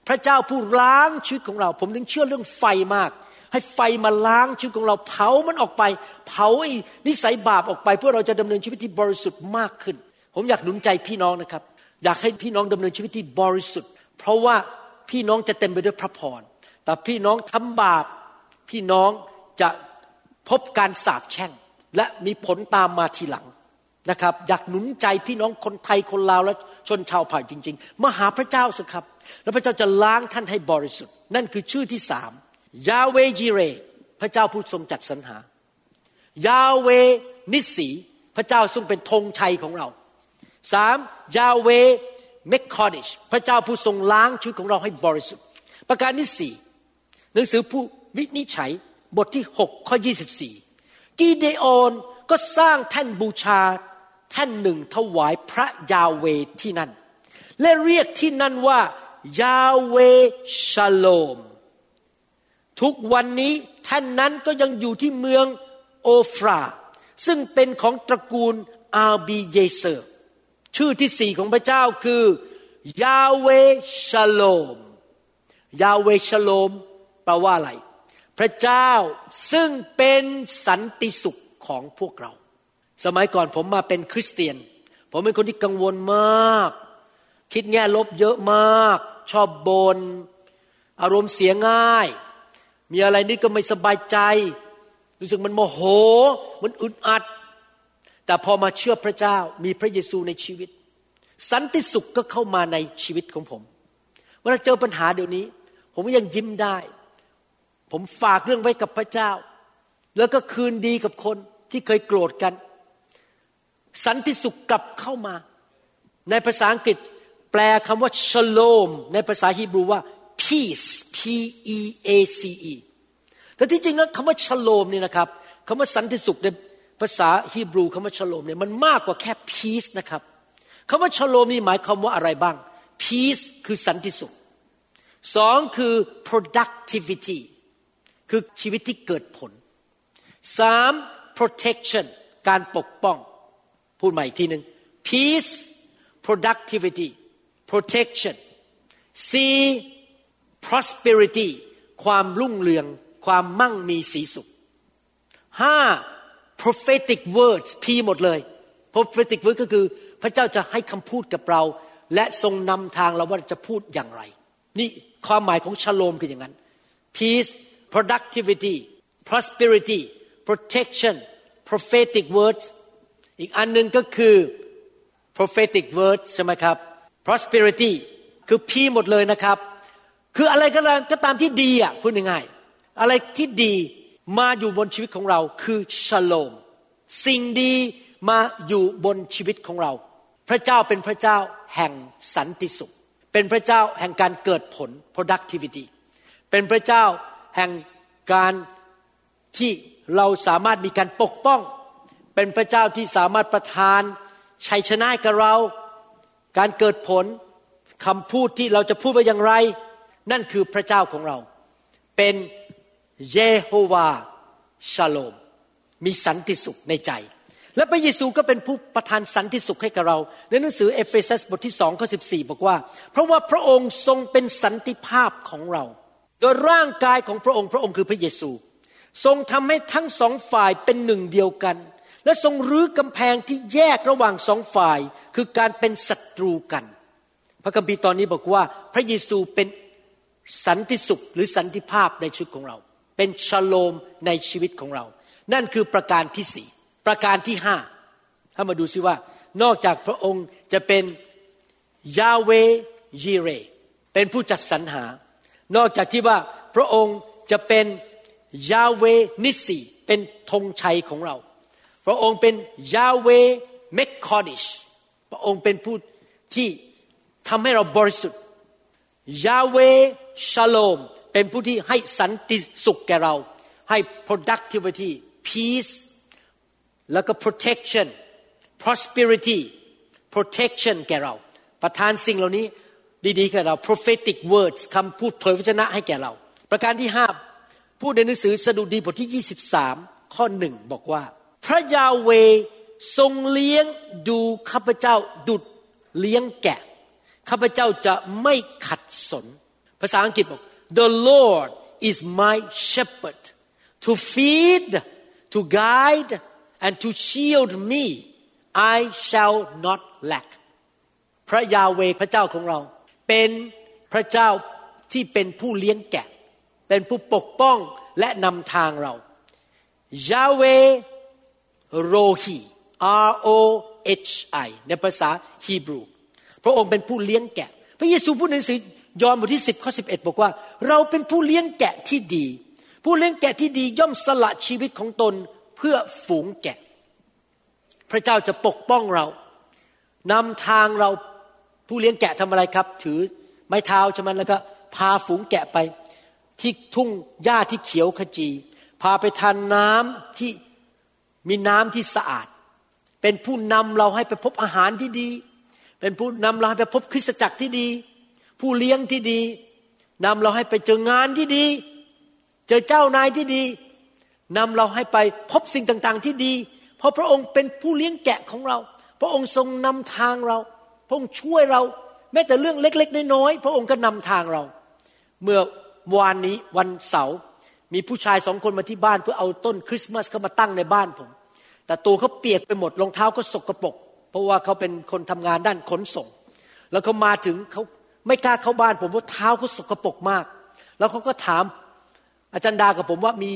Speaker 3: พระเจ้าผู้ล้างชีวิตของเรา ผมถึงเชื่อเรื่องไฟมาก ให้ไฟมาล้างชีวิตของเราเผามันออกไป เผาไอ้นิสัยบาปออกไป เพื่อเราจะดำเนินชีวิตที่บริสุทธิ์มากขึ้น ผมอยากหนุนใจพี่น้องนะครับ อยากให้พี่น้องดำเนินชีวิตที่บริสุทธิ์ เพราะว่าพี่น้องจะเต็มไปด้วยพระพรแต่พี่น้องทำบาป พี่น้องจะพบการสาปแช่ง และมีผลตามมาทีหลัง นะครับอยากหนุนใจพี่น้องคนไทยคนลาวและชนชาวเผ่าจริง ๆ มาหาพระเจ้าสิครับ แล้วพระเจ้าจะล้างท่านให้บริสุทธิ์ นั่นคือชื่อที่สามยาเวจิเร พระเจ้าผู้ทรงจัดสรรหายาเวนิสีพระเจ้าทรงเป็นธงชัยของเราสามยาเวเมคคอดิชพระเจ้าผู้ทรงล้างชีวิตของเราให้บริสุทธิ์ ประการที่สี่หนังสือผู้วินิจฉัยบทที่ 6 ข้อ 24 กีเดโอนก็สร้างแท่นบูชา แท่นหนึ่งถวายพระยาเวที่นั่น และเรียกที่นั่นว่ายาเวชโลม ทุกวันนี้แท่นนั้นก็ยังอยู่ที่เมืองโอฟรา ซึ่งเป็นของตระกูลอาบีเยเซอร์ ชื่อที่สี่ของพระเจ้าคือยาเวชโลม ยาเวชโลมแปลว่าอะไร พระเจ้าซึ่งเป็นสันติสุขของพวกเรา สมัยก่อนผมมาเป็นคริสเตียน ผมเป็นคนที่กังวลมาก คิดแง่ลบเยอะมาก ชอบบนอารมณ์เสียง่าย มีอะไรนิดก็ไม่สบายใจ รู้สึกมันโมโห มันอึดอัด แต่พอมาเชื่อพระเจ้ามีพระเยซูในชีวิต สันติสุขก็เข้ามาในชีวิตของผม เวลาเจอปัญหาเดี๋ยวนี้ ผมยังยิ้มได้ ผมฝากเรื่องไว้กับพระเจ้า แล้วก็คืนดีกับคนที่เคยโกรธกัน สันติสุขกลับเข้ามา ในภาษาอังกฤษแปลคำว่า shalom ในภาษาฮีบรูว่า peace p e a c e แต่ที่จริงแล้วคำว่า shalom นี่ยนะครับคำว่าสันติสุขในภาษาฮีบรูคำว่าชโลมเนี่ยมันมากกว่าแค่ peace นะครับคำว่าชโลมนี่หมายความว่าอะไรบ้าง peace คือสันติสุขสองคือ productivity คือชีวิตที่เกิดผลสาม protection การปกป้อง พูดใหม่อีกทีหนึ่ง peace productivity protection C prosperity ความรุ่งเรือง ความมั่งมีสีสุขห้า prophetic words P หมดเลย prophetic word ก็คือพระเจ้าจะให้คำพูดกับเรา และทรงนำทางเราว่าจะพูดอย่างไร นี่ความหมายของชโลมคืออย่างนั้น peace productivity prosperity protection prophetic words อีกอันหนึ่งก็คือ prophetic words ใช่ไหมครับ prosperity คือพีหมดเลยนะครับ คืออะไรก็ตามก็ตามที่ดีอะพูดง่ายๆอะไรที่ดีมาอยู่บนชีวิตของเราคือชโลม สิ่งดีมาอยู่บนชีวิตของเรา พระเจ้าเป็นพระเจ้าแห่งสันติสุข เป็นพระเจ้าแห่งการเกิดผล productivity เป็นพระเจ้าแห่งการที่เราสามารถมีการปกป้อง เป็นพระเจ้าที่สามารถประทานชัยชนะกับเรา การเกิดผลคำพูดที่เราจะพูดว่าอย่างไร นั่นคือพระเจ้าของเรา เป็นเยโฮวาชาโลม มีสันติสุขในใจ และพระเยซูก็เป็นผู้ประทานสันติสุขให้กับเรา ในหนังสือเอเฟซัสบทที่สองข้อสิบสี่บอกว่า เพราะว่าพระองค์ทรงเป็นสันติภาพของเรา โดยร่างกายของพระองค์พระองค์คือพระเยซู ทรงทำให้ทั้งสองฝ่ายเป็นหนึ่งเดียวกัน และทรงรื้อกำแพงที่แยกระหว่างสองฝ่าย คือการเป็นศัตรูกัน พระคัมภีร์ตอนนี้บอกว่า พระเยซูเป็นสันติสุขหรือสันติภาพในชีวิตของเรา เป็นชโลมในชีวิตของเรา นั่นคือประการที่สี่ประการที่ห้าถ้ามาดูซิว่า นอกจากพระองค์จะเป็นยาเวยีเร เป็นผู้จัดสรรหา นอกจากที่ว่าพระองค์จะเป็นยาเวนิสีเป็นธงชัยของเรา พระองค์เป็นยาเวเมคคอดิชพระองค์เป็นผู้ที่ทำให้เราบริสุทธิ์ยาเวชาโลม เป็นผู้ที่ให้สันติสุขแก่เรา ให้ productivity peace แล้วก็ protection prosperity protection แก่เรา ประทานสิ่งเหล่านี้ดีๆแก่เรา prophetic words คำพูดเผยพระชนะให้แก่เรา ประการที่ห้าพูดในหนังสือสดุดีบทที่ 23 ข้อหนึ่งบอกว่า พระยาเวทรงเลี้ยงดูข้าพเจ้าดุดเลี้ยงแกะ ข้าพเจ้าจะไม่ขัดสน ภาษาอังกฤษบอก the Lord is my shepherd to feed to guide and to shield me I shall not lack พระยาเวพระเจ้าของเรา เป็นพระเจ้าที่เป็นผู้เลี้ยงแกะ เป็นผู้ปกป้องและนำทางเรายาเว โรฮี R O H I ในภาษาฮีบรูพระองค์เป็นผู้เลี้ยงแกะ พระเยซูพูดในหนังสือยอห์นบทที่ 10 ข้อ 11 บอกว่า เราเป็นผู้เลี้ยงแกะที่ดี ผู้เลี้ยงแกะที่ดีย่อมสละชีวิตของตนเพื่อฝูงแกะ พระเจ้าจะปกป้องเรานำทางเราผู้เลี้ยงแกะทำอะไรครับ ถือไม้เท้าใช่ไหมแล้วก็พาฝูงแกะไป ที่ทุ่งหญ้าที่เขียวขจี พาไปทานน้ำที่ มีน้ำที่สะอาด เป็นผู้นำเราให้ไปพบอาหารที่ดี เป็นผู้นำเราให้ไปพบคริสตจักรที่ดี ผู้เลี้ยงที่ดีนำเราให้ไปเจองานที่ดี เจอเจ้านายที่ดีนำเราให้ไปพบสิ่งต่างๆที่ดี เพราะพระองค์เป็นผู้เลี้ยงแกะของเรา พระองค์ทรงนำทางเรา พระองค์ช่วยเรา แม้แต่เรื่องเล็ก ๆ น้อยๆพระองค์ก็นำทางเรา เมื่อวานนี้วันเสาร์ มีผู้ชายสองคนมาที่บ้านเพื่อเอาต้นคริสต์มาสเข้ามาตั้งในบ้านผม แต่ตัวเขาเปียกไปหมดรองเท้าก็สกรปรกเพราะว่าเขาเป็นคนทำงานด้านขนส่ง แล้วเขามาถึงเขาไม่กล้าเข้าบ้านผมว่าะเท้าเขาสกปรกมาก แล้วเขาก็ถามอาจารย์ดากับผมว่ามี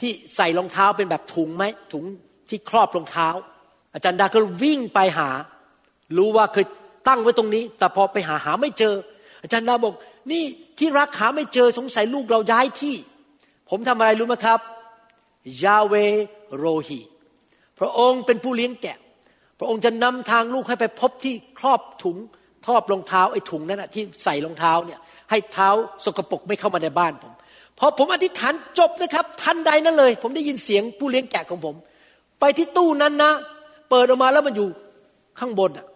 Speaker 3: ที่ใส่รองเท้าเป็นแบบถุงไหมถุงที่ครอบรองเท้า อาจารย์ดาก็วิ่งไปหา รู้ว่าเคยตั้งไว้ตรงนี้ แต่พอไปหาหาไม่เจอ อาจารย์ดาบอกนี่ที่รักหาไม่เจอสงสัยลูกเราย้ายที่ ผมทำอะไรรู้ไหมครับยาเวโรฮีพระองค์เป็นผู้เลี้ยงแกะ พระองค์จะนำทางลูกให้ไปพบที่ครอบถุงครอบรองเท้าไอ้ถุงนั้นนะที่ใส่รองเท้าเนี่ยให้เท้าสกปรกไม่เข้ามาในบ้านผมพอผมอธิษฐานจบนะครับ ทันใดนั้นเลย ผมได้ยินเสียงผู้เลี้ยงแกะของผม ไปที่ตู้นั้นนะ เปิดออกมาแล้วมันอยู่ข้างบนอะ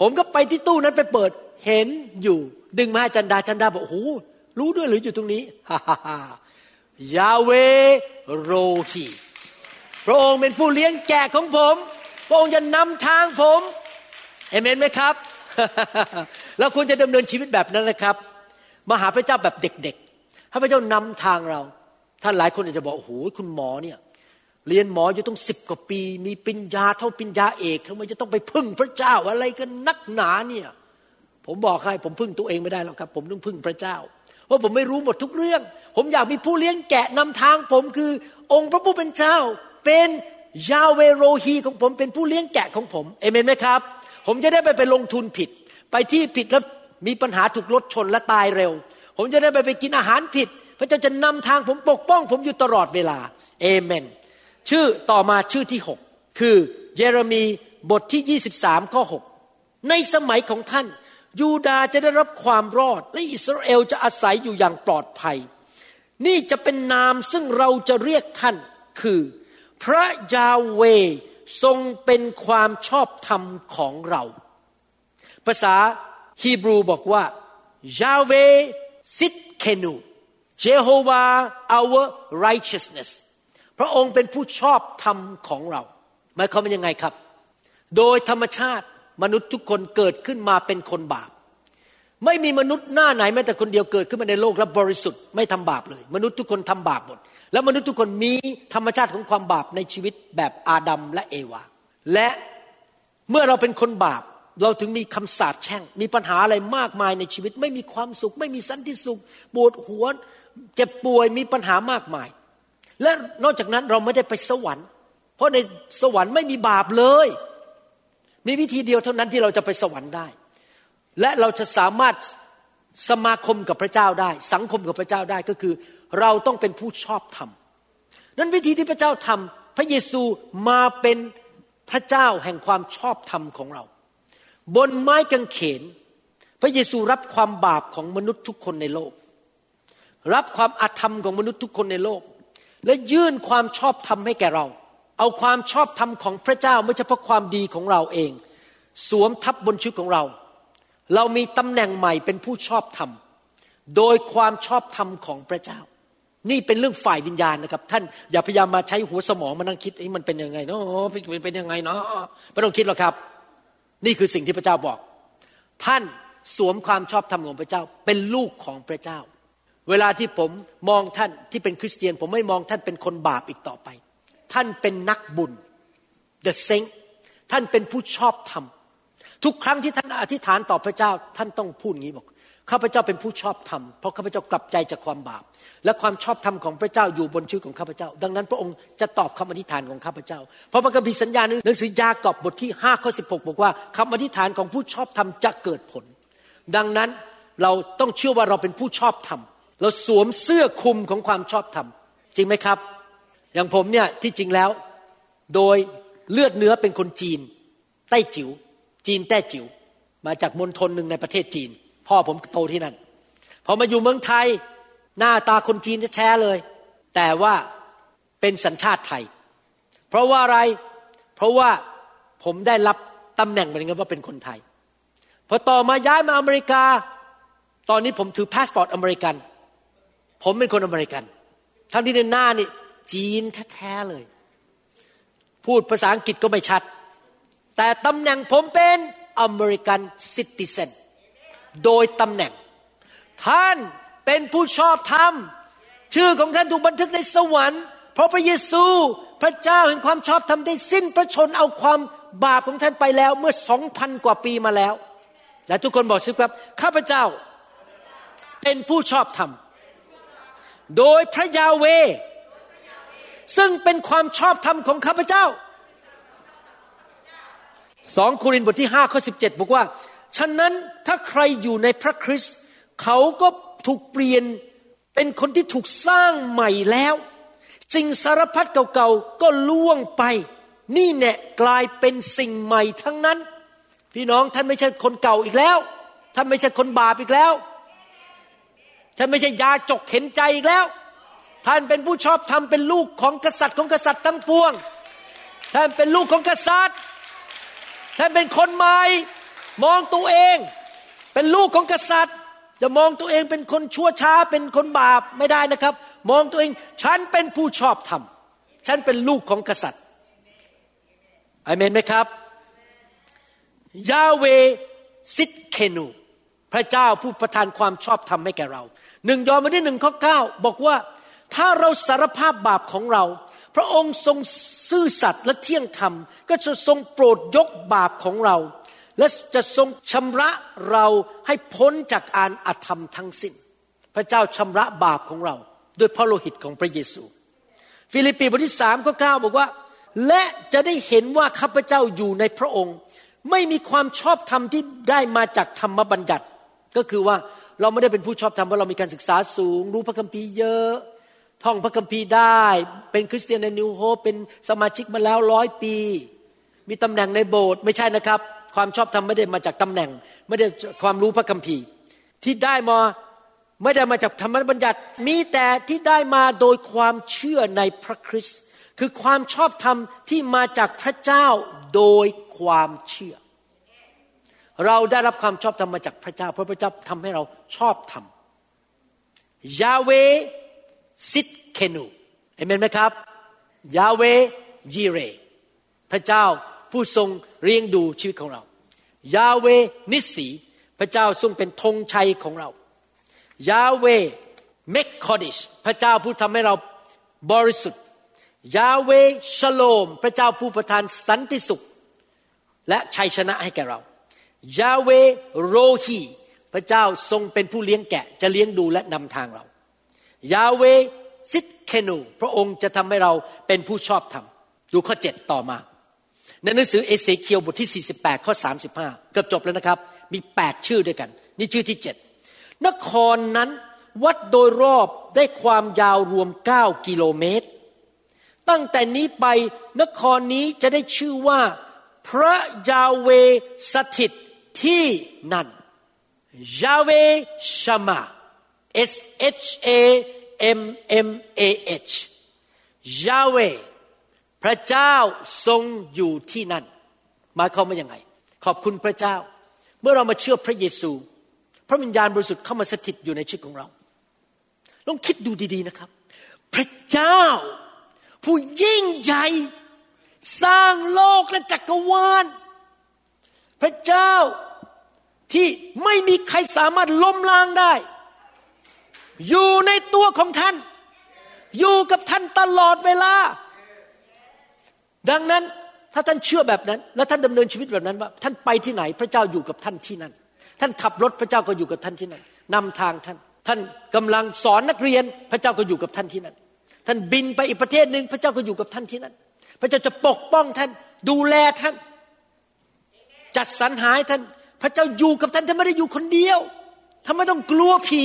Speaker 3: ผมก็ไปที่ตู้นั้นไปเปิดเห็นอยู่ ดึงมาจันดาจันดาบอกโอ้โหรู้ด้วยหรืออยู่ตรงนี้ฮ่าฮ่าฮ่า ยาเวโรฮีพระองค์เป็นผู้เลี้ยงแกะของผม พระองค์จะนำทางผมเอเมนไหมครับ เราควรจะดำเนินชีวิตแบบนั้นนะครับ มาหาพระเจ้าแบบเด็กๆ ให้พระเจ้านำทางเรา ท่านหลายคนอาจจะบอกโอ้โหคุณหมอเนี่ยเรียนหมออยู่ต้องสิบกว่าปี มีปริญญาเท่าปริญญาเอกทำไมจะต้องไปพึ่งพระเจ้าอะไรกันนักหนาเนี่ย ผมบอกให้ผมพึ่งตัวเองไม่ได้หรอกครับ ผมต้องพึ่งพระเจ้า เพราะผมไม่รู้หมดทุกเรื่อง ผมอยากมีผู้เลี้ยงแกะนำทางผมคือ องค์พระผู้เป็นเจ้า เป็นยาเวโรฮีของผมเป็นผู้เลี้ยงแกะของผมเอเมนไหมครับ ผมจะได้ไปไปลงทุนผิด ไปที่ผิดแล้วมีปัญหาถูกรถชนและตายเร็ว ผมจะได้ไปไปกินอาหารผิด พระเจ้าจะนำทางผมปกป้อง ผมอยู่ตลอดเวลาเอเมน ชื่อต่อมาชื่อที่ 6 คือเยเรมีบทที่ 23 ข้อ 6 ในสมัยของท่าน ยูดาจะได้รับความรอด และอิสราเอลจะอาศัยอยู่อย่างปลอดภัย นี่จะเป็นนามซึ่งเราจะเรียกท่านคือ พระยาเวทรงเป็นความชอบธรรมของเรา ภาษาฮีบรูบอกว่ายาเวซิดเคนูเจโฮวา our righteousness พระองค์เป็นผู้ชอบธรรมของเราหมายความว่ายังไงครับ โดยธรรมชาติมนุษย์ทุกคนเกิดขึ้นมาเป็นคนบาป ไม่มีมนุษย์หน้าไหนแม้แต่คนเดียวเกิดขึ้นมาในโลกและบริสุทธิ์ไม่ทำบาปเลย มนุษย์ทุกคนทำบาปหมด แล้วมนุษย์ทุกคนมีธรรมชาติของความบาปในชีวิตแบบอาดัมและเอวา และเมื่อเราเป็นคนบาป เราถึงมีคำสาปแช่ง มีปัญหาอะไรมากมายในชีวิต ไม่มีความสุข ไม่มีสันติสุขปวดหัวเจ็บป่วยมีปัญหามากมาย และนอกจากนั้นเราไม่ได้ไปสวรรค์ เพราะในสวรรค์ไม่มีบาปเลย มีวิธีเดียวเท่านั้นที่เราจะไปสวรรค์ได้ และเราจะสามารถสมาคมกับพระเจ้าได้ สังคมกับพระเจ้าได้ก็คือ เราต้องเป็นผู้ชอบธรรมนั้นวิธีที่พระเจ้าทำพระเยซูมาเป็นพระเจ้าแห่งความชอบธรรมของเรา บนไม้กางเขน พระเยซูรับความบาปของมนุษย์ทุกคนในโลก รับความอาธรรมของมนุษย์ทุกคนในโลก และยื่นความชอบธรรมให้แก่เรา เอาความชอบธรรมของพระเจ้าไม่ใช่เพราะความดีของเราเอง สวมทับบนชีวิตของเรา เรามีตำแหน่งใหม่เป็นผู้ชอบธรรม โดยความชอบธรรมของพระเจ้า นี่เป็นเรื่องฝ่ายวิญญาณนะครับ ท่านอย่าพยายามมาใช้หัวสมองมานั่งคิดมันเป็นยังไงเนาะเป็นยังไงเนาะไม่ต้องคิดหรอกครับ นี่คือสิ่งที่พระเจ้าบอก ท่านสวมความชอบธรรมของพระเจ้า เป็นลูกของพระเจ้า เวลาที่ผมมองท่านที่เป็นคริสเตียน ผมไม่มองท่านเป็นคนบาปอีกต่อไป ท่านเป็นนักบุญ the saint ท่านเป็นผู้ชอบธรรม ทุกครั้งที่ท่านอธิษฐานต่อพระเจ้าท่านต้องพูดงี้บอกข้าพเจ้าเป็นผู้ชอบธรรมเพราะข้าพเจ้ากลับใจจากความบาป และความชอบธรรมของพระเจ้าอยู่บนชีวิตของข้าพเจ้า ดังนั้นพระองค์จะตอบคำอธิษฐานของข้าพเจ้า เพราะพระคัมภีร์สัญญาในหนังสือยากอบบทที่5ข้อ16 บอกว่าคำอธิษฐานของผู้ชอบธรรมจะเกิดผล ดังนั้นเราต้องเชื่อว่าเราเป็นผู้ชอบธรรมเราสวมเสื้อคลุมของความชอบธรรม จริงไหมครับ อย่างผมเนี่ยที่จริงแล้ว โดยเลือดเนื้อเป็นคนจีนใต้จิว๋ว จีนแต้จิว๋วมาจากมณฑลหนึ่งในประเทศจีน พ่อผมโตที่นั่นพอมาอยู่เมืองไทยหน้าตาคนจีนจะแช้เลย แต่ว่าเป็นสัญชาติไทย เพราะว่าอะไรเพราะว่าผมได้รับตำแหน่งเหมือนกันว่าเป็นคนไทยพอต่อมาย้ายมาอเมริกา ตอนนี้ผมถือพาสปอร์ตอเมริกัน ผมเป็นคนอเมริกันทั้งที่ใบหน้านี่จีนแท้ๆเลย พูดภาษาอังกฤษก็ไม่ชัด แต่ตำแหน่งผมเป็น American citizen โดยตำแหน่ง ท่านเป็นผู้ชอบธรรม ชื่อของท่านถูกบันทึกในสวรรค์ เพราะพระเยซูพระเจ้าแห่งความชอบธรรมได้สิ้นพระชนเอาความบาปของท่านไปแล้วเมื่อสองพันกว่าปีมาแล้ว และทุกคนบอกสิครับ ข้าพเจ้าเป็นผู้ชอบธรรม โดยพระยาเว ซึ่งเป็นความชอบธรรมของข้าพเจ้า สองโครินธ์บทที่5ข้อ17บเจ็ดบอกว่า ฉะนั้นถ้าใครอยู่ในพระคริสต์เขาก็ถูกเปลี่ยนเป็นคนที่ถูกสร้างใหม่แล้วสิ่งสารพัดเก่าๆก็ล่วงไป นี่แน่กลายเป็นสิ่งใหม่ทั้งนั้น พี่น้องท่านไม่ใช่คนเก่าอีกแล้ว ท่านไม่ใช่คนบาปอีกแล้ว ท่านไม่ใช่ยาจกเข็นใจอีกแล้ว ท่านเป็นผู้ชอบธรรมเป็นลูกของกษัตริย์ของกษัตริย์ทั้งปวง ท่านเป็นลูกของกษัตริย์ ท่านเป็นคนใหม่มองตัวเอง เป็นลูกของกษัตริย์ จะมองตัวเองเป็นคนชั่วช้าเป็นคนบาปไม่ได้นะครับ มองตัวเองฉันเป็นผู้ชอบธรรมฉันเป็นลูกของกษัตริย์อเมนไหมครับ ยาเวซิดเคนู พระเจ้าผู้ประทานความชอบธรรมให้แก่เราหนึ่งยอห์นบทที่หนึ่งข้อเก้าบอกว่าถ้าเราสารภาพบาปของเรา พระองค์ทรงซื่อสัตย์และเที่ยงธรรม ก็จะทรงโปรดยกบาปของเรา และจะทรงชำระเราให้พ้นจากการอธรรมทั้งสิ้น พระเจ้าชำระบาปของเรา ด้วยพระโลหิตของพระเยซู ฟิลิปปีบทที่สามข้อเก้าบอกว่า และจะได้เห็นว่าข้าพเจ้าอยู่ในพระองค์ ไม่มีความชอบธรรมที่ได้มาจากธรรมบัญญัติ ก็คือว่าเราไม่ได้เป็นผู้ชอบธรรมเพราะเรามีการศึกษาสูง รู้พระคัมภีร์เยอะท่องพระคัมภีร์ได้ เป็นคริสเตียนในนิวโฮเป็นสมาชิกมาแล้วร้อยปี มีตำแหน่งในโบสถ์ไม่ใช่นะครับ ความชอบธรรมไม่ได้มาจากตำแหน่ง ไม่ได้ความรู้พระคัมภีร์ ที่ได้มาไม่ได้มาจากธรรมบัญญัติ มีแต่ที่ได้มาโดยความเชื่อในพระคริสต์คือความชอบธรรมที่มาจากพระเจ้าโดยความเชื่อ เราได้รับความชอบธรรมมาจากพระเจ้า เพราะพระเจ้าทำให้เราชอบธรรมยาเวซิดเคนูเห็นไหมครับ ยาเวยีเร พระเจ้า ผู้ทรงเลี้ยงดูชีวิตของเรา ยาเวนิสีพระเจ้าทรงเป็นธงชัยของเรา ยาเวเมคคอดิชพระเจ้าผู้ทำให้เราบริสุทธิ์ ยาเวชโลม พระเจ้าผู้ประทานสันติสุข และชัยชนะให้แก่เรา ยาเวโรฮีพระเจ้าทรงเป็นผู้เลี้ยงแกะจะเลี้ยงดูและนำทางเรา ยาเวซิดเคนู พระองค์จะทำให้เราเป็นผู้ชอบธรรม ดูข้อเจ็ดต่อมา ในหนังสือเอเสเคียวบทที่ 48 ข้อ 35 เกือบจบแล้วนะครับ มี 8 ชื่อด้วยกัน นี่ชื่อที่ 7 นครนั้นวัดโดยรอบได้ความยาวรวม 9 กิโลเมตร ตั้งแต่นี้ไปนครนี้จะได้ชื่อว่า พระยาเวสถิตที่นั่นยาเวชามา S H A M M A H ยาเว พระเจ้าทรงอยู่ที่นั่นหมายความว่ายังไง ขอบคุณพระเจ้า เมื่อเรามาเชื่อพระเยซู พระวิญญาณบริสุทธิ์เข้ามาสถิตอยู่ในชีวิตของเราลองคิดดูดีๆนะครับ พระเจ้า ผู้ยิ่งใหญ่สร้างโลกและจักรวาลพระเจ้าที่ไม่มีใครสามารถล้มล้างได้ อยู่ในตัวของท่าน อยู่กับท่านตลอดเวลา ดังนั้นถ้าท่านเชื่อแบบนั้น และท่านดำเนินชีวิตแบบนั้นว่า ท่านไปที่ไหนพระเจ้าอยู่กับท่านที่นั่น ท่านขับรถพระเจ้าก็อยู่กับท่านที่นั่นนำทางท่าน ท่านกำลังสอนนักเรียนพระเจ้าก็อยู่กับท่านที่นั่น ท่านบินไปอีกประเทศหนึ่งพระเจ้าก็อยู่กับท่านที่นั่น พระเจ้าจะปกป้องท่านดูแลท่าน จัดสรรหาให้ท่าน พระเจ้าอยู่กับท่านท่านไม่ได้อยู่คนเดียวท่านไม่ต้องกลัวผี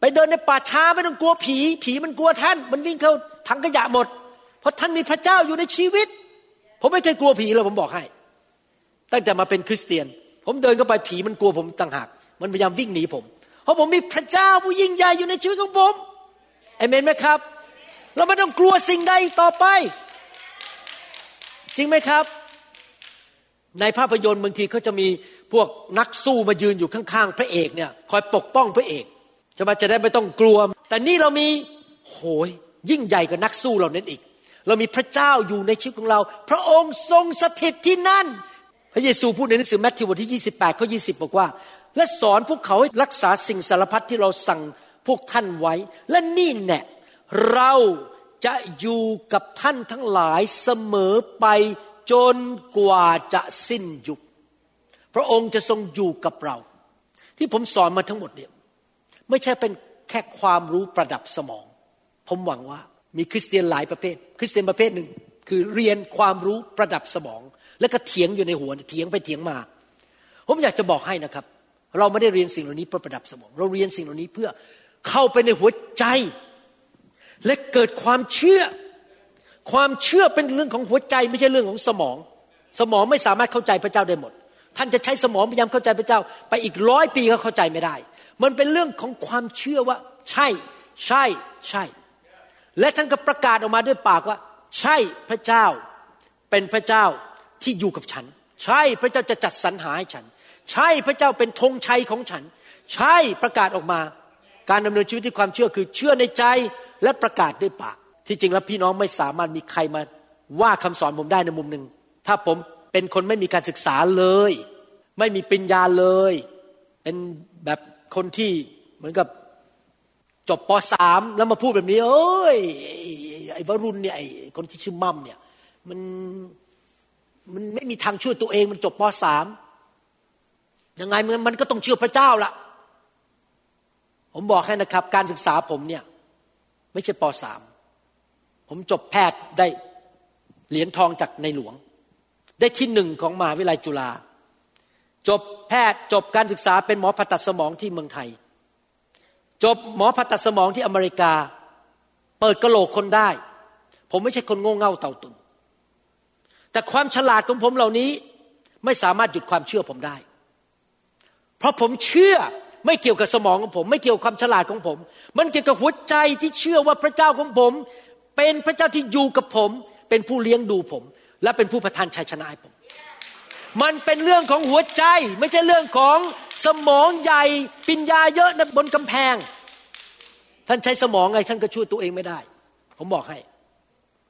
Speaker 3: ไปเดินในป่าช้าไม่ต้องกลัวผี ผีมันกลัวท่าน มันวิ่งเข้าถังขยะหมด เพราะท่านมีพระเจ้าอยู่ในชีวิต ผมไม่เคยกลัวผีเลยผมบอกให้ ตั้งแต่มาเป็นคริสเตียน ผมเดินเข้าไปผีมันกลัวผมต่างหาก มันพยายามวิ่งหนีผม เพราะผมมีพระเจ้าผู้ยิ่งใหญ่อยู่ในชีวิตของผมเอเมนไหมครับ เราไม่ต้องกลัวสิ่งใดต่อไป จริงไหมครับ ในภาพยนตร์บางทีเขาจะมีพวกนักสู้มายืนอยู่ข้างๆ พระเอกเนี่ยคอยปกป้องพระเอกจะมาจะได้ไม่ต้องกลัว แต่นี่เรามีโหยยิ่งใหญ่กว่านักสู้เหล่านั้นอีก เรามีพระเจ้าอยู่ในชีวิตของเรา พระองค์ทรงสถิตที่นั่น พระเยซูพูดในหนังสือแมทธิวบทที่ 28ข้อ20 บอกว่า และสอนพวกเขาให้รักษาสิ่งสารพัดที่เราสั่งพวกท่านไว้ และนี่แน่เราจะอยู่กับท่านทั้งหลายเสมอไปจนกว่าจะสิ้นยุค พระองค์จะทรงอยู่กับเรา ที่ผมสอนมาทั้งหมดเนี่ยไม่ใช่เป็นแค่ความรู้ประดับสมอง ผมหวังว่า มีคริสเตียนหลายประเภท คริสเตียนประเภทหนึ่งคือเรียนความรู้ประดับสมอง แล้วก็เถียงอยู่ในหัวเถียงไปเถียงมา ผมอยากจะบอกให้นะครับ เราไม่ได้เรียนสิ่งเหล่านี้เพื่อประดับสมอง เราเรียนสิ่งเหล่านี้เพื่อเข้าไปในหัวใจ และเกิดความเชื่อ ความเชื่อเป็นเรื่องของหัวใจไม่ใช่เรื่องของสมอง สมองไม่สามารถเข้าใจพระเจ้าได้หมด ท่านจะใช้สมองพยายามเข้าใจพระเจ้า ไปอีกร้อยปีก็เข้าใจไม่ได้ มันเป็นเรื่องของความเชื่อว่า ใช่ ใช่ใช่ และท่านก็ประกาศออกมาด้วยปากว่า ใช่พระเจ้า เป็นพระเจ้าที่อยู่กับฉัน ใช่พระเจ้าจะจัดสรรหาให้ฉัน ใช่พระเจ้าเป็นธงชัยของฉัน ใช่ประกาศออกมา การดำเนินชีวิตที่ความเชื่อคือเชื่อในใจและประกาศด้วยปาก ที่จริงแล้วพี่น้องไม่สามารถมีใครมาว่าคำสอนผมได้ในมุมหนึ่งถ้าผมเป็นคนไม่มีการศึกษาเลย ไม่มีปริญญาเลย เป็นแบบคนที่เหมือนกับ จบปสามแล้วมาพูดแบบนี้เอ้ยไอ้วรุณเนี่ยไอ้คนที่ชื่อมั่มเนี่ยมันมันไม่มีทางช่วยตัวเองมันจบปสามยังไงมันมันก็ต้องเชื่อพระเจ้าละผมบอกให้นะครับ การศึกษาผมเนี่ย ไม่ใช่ปสามผมจบแพทย์ได้เหรียญทองจากในหลวง ได้ที่หนึ่งของมหาวิทยาลัยจุฬาจบแพทย์จบการศึกษาเป็นหมอผ่าตัดสมองที่เมืองไทย จบหมอผ่าตัดสมองที่อเมริกา เปิดกระโหลกคนได้ ผมไม่ใช่คนโง่เง่าเต่าตุน แต่ความฉลาดของผมเหล่านี้ไม่สามารถหยุดความเชื่อผมได้ เพราะผมเชื่อไม่เกี่ยวกับสมองของผม ไม่เกี่ยวกับความฉลาดของผม มันเกี่ยวกับหัวใจที่เชื่อว่าพระเจ้าของผม เป็นพระเจ้าที่อยู่กับผม เป็นผู้เลี้ยงดูผม และเป็นผู้ประทานชัยชนะให้ผม มันเป็นเรื่องของหัวใจ ไม่ใช่เรื่องของสมองใหญ่ปัญญาเยอะนะบนกำแพง ท่านใช้สมองไงท่านก็ช่วยตัวเองไม่ได้ ผมบอกให้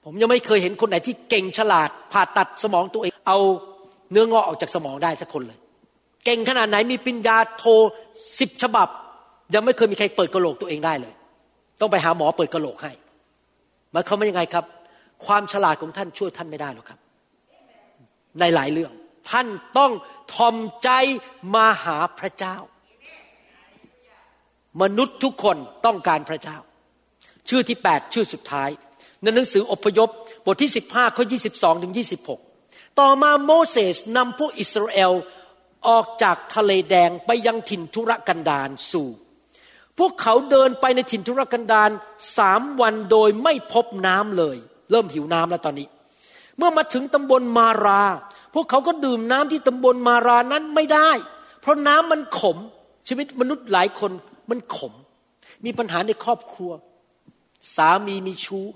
Speaker 3: ผมยังไม่เคยเห็นคนไหนที่เก่งฉลาด ผ่าตัดสมองตัวเอง เอาเนื้องอกออกจากสมองได้สักคนเลย เก่งขนาดไหนมีปัญญาโทสิบฉบับ ยังไม่เคยมีใครเปิดกระโหลกตัวเองได้เลย ต้องไปหาหมอเปิดกระโหลกให้มายความว่ายังไงครับ ความฉลาดของท่านช่วยท่านไม่ได้หรอกครับ ในหลายเรื่อง ท่านต้องทอมใจมาหาพระเจ้า มนุษย์ทุกคนต้องการพระเจ้า ชื่อที่ 8 ชื่อสุดท้าย ในหนังสืออพยพบทที่ 15ข้อ22ถึง26 ต่อมาโมเสสนำพวกอิสราเอลออกจากทะเลแดงไปยังถิ่นทุรกันดารสู่ พวกเขาเดินไปในถิ่นทุรกันดารสามวันโดยไม่พบน้ำเลย เริ่มหิวน้ำแล้วตอนนี้ เมื่อมาถึงตำบลมารา วกเขาก็ดื่มน้ำที่ตำบลมารานั้นไม่ได้ เพราะน้ำมันขม ชีวิตมนุษย์หลายคนมันขม มีปัญหาในครอบครัว สามีมีชู้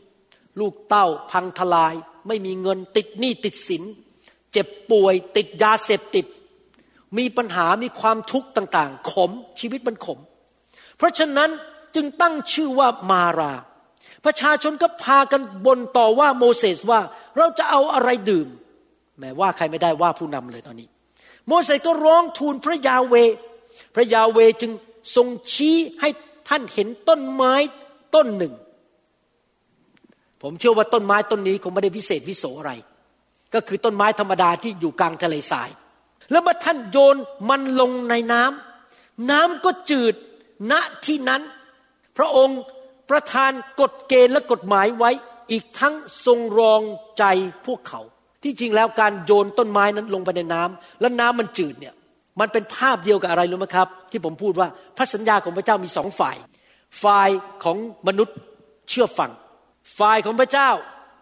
Speaker 3: ลูกเต้าพังทลาย ไม่มีเงินติดหนี้ติดสิน เจ็บป่วยติดยาเสพติด มีปัญหามีความทุกข์ต่าง ๆ ขมชีวิตมันขม เพราะฉะนั้นจึงตั้งชื่อว่ามาราประชาชนก็พากันบนต่อว่าโมเสสว่าเราจะเอาอะไรดื่ม แม้ว่าใครไม่ได้ว่าผู้นำเลยตอนนี้ โมเสสก็ร้องทูลพระยาเว พระยาเวจึงทรงชี้ให้ท่านเห็นต้นไม้ต้นหนึ่ง ผมเชื่อว่าต้นไม้ต้นนี้คงไม่ได้วิเศษวิโสอะไร ก็คือต้นไม้ธรรมดาที่อยู่กลางทะเลทราย แล้วเมื่อท่านโยนมันลงในน้ำน้ำก็จืดณที่นั้น พระองค์ประทานกฎเกณฑ์และกฎหมายไว้อีกทั้งทรงรองใจพวกเขา ที่จริงแล้วการโยนต้นไม้นั้นลงไปในน้ำแล้วน้ำมันจืดเนี่ยมันเป็นภาพเดียวกับอะไรรู้ไหมครับ ที่ผมพูดว่าพระสัญญาของพระเจ้ามีสองฝ่าย ฝ่ายของมนุษย์เชื่อฟัง ฝ่ายของพระเจ้า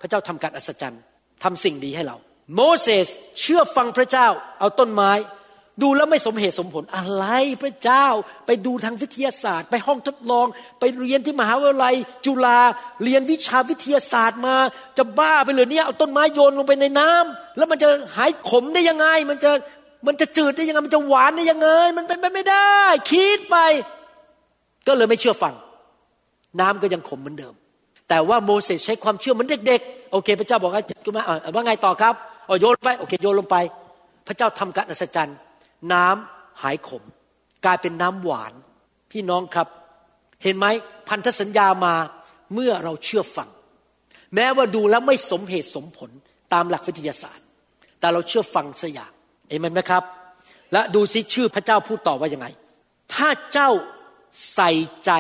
Speaker 3: พระเจ้าทำการอัศจรรย์ทำสิ่งดีให้เรา โมเสสเชื่อฟังพระเจ้าเอาต้นไม้ ดูแล้วไม่สมเหตุสมผลอะไรพระเจ้า ไปดูทางวิทยาศาสตร์ ไปห้องทดลอง ไปเรียนที่มหาวิทยาลัย จุฬาเรียนวิชาวิทยาศาสตร์มา จะบ้าไปเลยเนี่ยเอาต้นไม้โยนลงไปในน้ำแล้วมันจะหายขมได้ยังไง มันจะมันจะจืดได้ยังไงมันจะหวานได้ยังไง มันเป็นไปไม่ได้ คิดไป ก็เลยไม่เชื่อฟัง น้ำก็ยังขมเหมือนเดิม แต่ว่าโมเสสใช้ความเชื่อเหมือนเด็กๆโอเค พระเจ้าบอกให้จุมาว่าไงต่อครับอ๋อโยนไปโอเคโยนลงไป พระเจ้าทำการอัศจรรย์ น้ำหายขม กลายเป็นน้ำหวาน พี่น้องครับ เห็นไหมพันธสัญญามาเมื่อเราเชื่อฟัง แม้ว่าดูแล้วไม่สมเหตุสมผลตามหลักวิทยาศาสตร์ แต่เราเชื่อฟังสยามเอเมนไหมครับ และดูสิชื่อพระเจ้าพูดต่อว่ายังไง ถ้าเจ้าใส่ใจ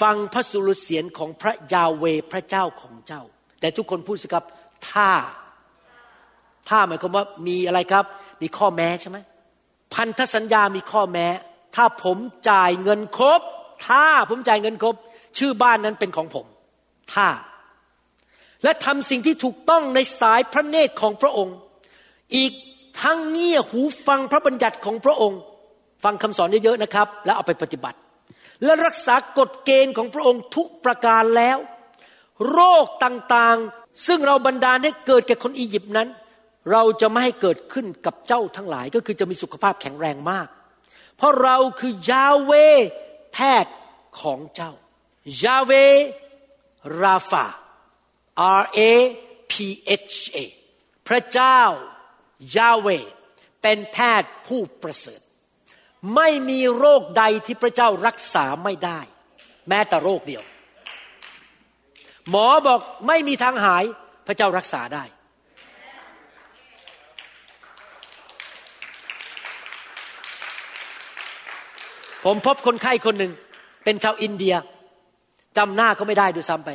Speaker 3: ฟังพระสุรเสียงของพระยาเวพระเจ้าของเจ้า แต่ทุกคนพูดสิครับ ถ้า ถ้าหมายความว่ามีอะไรครับ มีข้อแม้ใช่ไหม พันธสัญญามีข้อแม้ ถ้าผมจ่ายเงินครบ ถ้าผมจ่ายเงินครบ ชื่อบ้านนั้นเป็นของผม ถ้า และทำสิ่งที่ถูกต้องในสายพระเนตรของพระองค์ อีกทั้งเงี่ยหูฟังพระบัญญัติของพระองค์ ฟังคำสอนเยอะๆนะครับ แล้วเอาไปปฏิบัติ และรักษากฎเกณฑ์ของพระองค์ทุกประการแล้ว โรคต่างๆ ซึ่งเราบันดาลให้เกิดแก่คนอียิปต์นั้น เราจะไม่ให้เกิดขึ้นกับเจ้าทั้งหลายก็คือจะมีสุขภาพแข็งแรงมาก เพราะเราคือยาเวแพทย์ของเจ้ายาเวราฟา R A P H A พระเจ้ายาเวเป็นแพทย์ผู้ประเสริฐ ไม่มีโรคใดที่พระเจ้ารักษาไม่ได้ แม้แต่โรคเดียว หมอบอกไม่มีทางหายพระเจ้ารักษาได้ ผมพบคนไข้คนหนึ่งเป็นชาวอินเดียจำหน้าเขาไม่ได้ด้วยซ้ำไป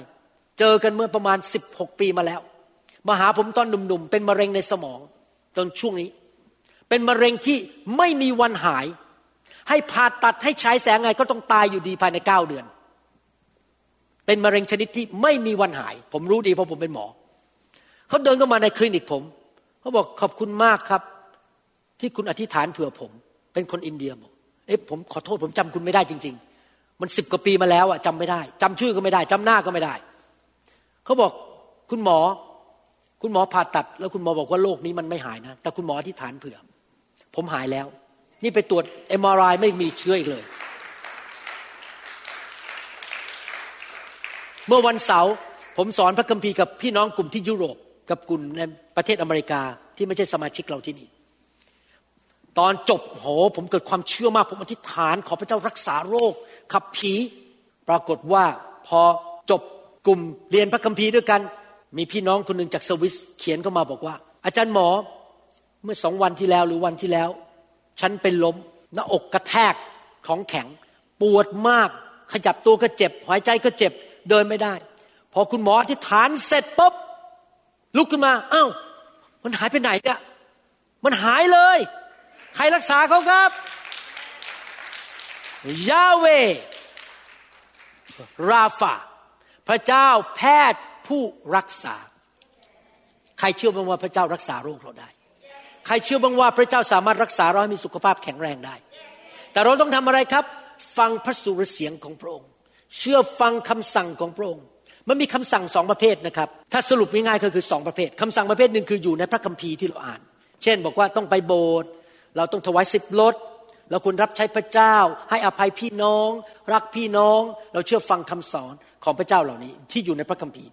Speaker 3: เจอกันเมื่อประมาณ 16 ปีมาแล้ว มาหาผมตอนหนุ่มๆ เป็นมะเร็งในสมองจนช่วงนี้ เป็นมะเร็งที่ไม่มีวันหาย ให้ผ่าตัดให้ใช้แสงไงก็ต้องตายอยู่ดีภายในเก้าเดือน เป็นมะเร็งชนิดที่ไม่มีวันหาย ผมรู้ดีเพราะผมเป็นหมอ เขาเดินเข้ามาในคลินิกผม เขาบอกขอบคุณมากครับ ที่คุณอธิษฐานเผื่อผม เป็นคนอินเดียบอก เอ๊ะผมขอโทษผมจำคุณไม่ได้จริง ๆ มันสิบกว่าปีมาแล้วอะจำไม่ได้จำชื่อก็ไม่ได้จำหน้าก็ไม่ได้ เขาบอกคุณหมอ คุณหมอผ่าตัด แล้วคุณหมอบอกว่าโรคนี้มันไม่หายนะ แต่คุณหมออธิษฐานเผื่อ ผมหายแล้ว นี่ไปตรวจเอ็มารไม่มีเชื้ออีกเลย เมื่อวันเสาร์ผมสอนพระคัมภีร์กับพี่น้องกลุ่มที่ยุโรป กับกลุ่มในประเทศอเมริกาที่ไม่ใช่สมาชิกเราที่นี่ ตอนจบโหผมเกิดความเชื่อมาก ผมอธิษฐานขอพระเจ้ารักษาโรค ขับผี ปรากฏว่าพอจบกลุ่มเรียนพระคัมภีร์ด้วยกัน มีพี่น้องคนหนึ่งจากสวิสเขียนเข้ามาบอกว่า อาจารย์หมอเมื่อสองวันที่แล้วหรือวันที่แล้ว ฉันเป็นล้มหน้าอกกระแทกของแข็ง ปวดมาก ขยับตัวก็เจ็บ หายใจก็เจ็บเดินไม่ได้ พอคุณหมออธิษฐานเสร็จปุ๊บลุกขึ้นมาอ้าวมันหายไปไหนเนี่ยมันหายเลย ใครรักษาเขาครับยาเว ราฟาพระเจ้าแพทย์ผู้รักษา ใครเชื่อบ้างว่าพระเจ้ารักษาโรคเราได้ ใครเชื่อบ้างว่าพระเจ้าสามารถรักษาเราให้มีสุขภาพแข็งแรงได้ แต่เราต้องทำอะไรครับ ฟังพระสุรเสียงของพระองค์ เชื่อฟังคำสั่งของพระองค์ มันมีคำสั่งสองประเภทนะครับ ถ้าสรุปง่ายๆก็คือสองประเภทคำสั่งประเภทหนึ่งคืออยู่ในพระคัมภีร์ที่เราอ่าน เช่น บอกว่าต้องไปโบสถ์ เราต้องถวายสิบลดเราควรรับใช้พระเจ้า ให้อภัยพี่น้อง รักพี่น้อง เราเชื่อฟังคำสอนของพระเจ้าเหล่านี้ที่อยู่ในพระคัมภีร์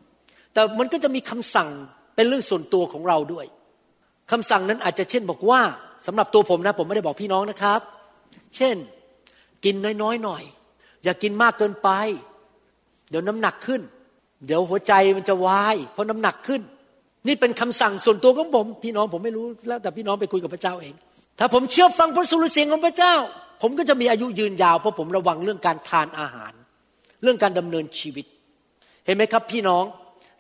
Speaker 3: แต่มันก็จะมีคำสั่งเป็นเรื่องส่วนตัวของเราด้วยคำสั่งนั้นอาจจะเช่นบอกว่าสำหรับตัวผมนะผมไม่ได้บอกพี่น้องนะครับ เช่น กินน้อยๆหน่อย อย่ากินมากเกินไป เดี๋ยวน้ำหนักขึ้น เดี๋ยวหัวใจมันจะวาย เพราะน้ำหนักขึ้น นี่เป็นคำสั่งส่วนตัวของผม พี่น้องผมไม่รู้แล้วแต่พี่น้องไปคุยกับพระเจ้าเอง ถ้าผมเชื่อฟังพระสุรเสียงของพระเจ้า ผมก็จะมีอายุยืนยาวเพราะผมระวังเรื่องการทานอาหาร เรื่องการดำเนินชีวิต เห็นไหมครับพี่น้อง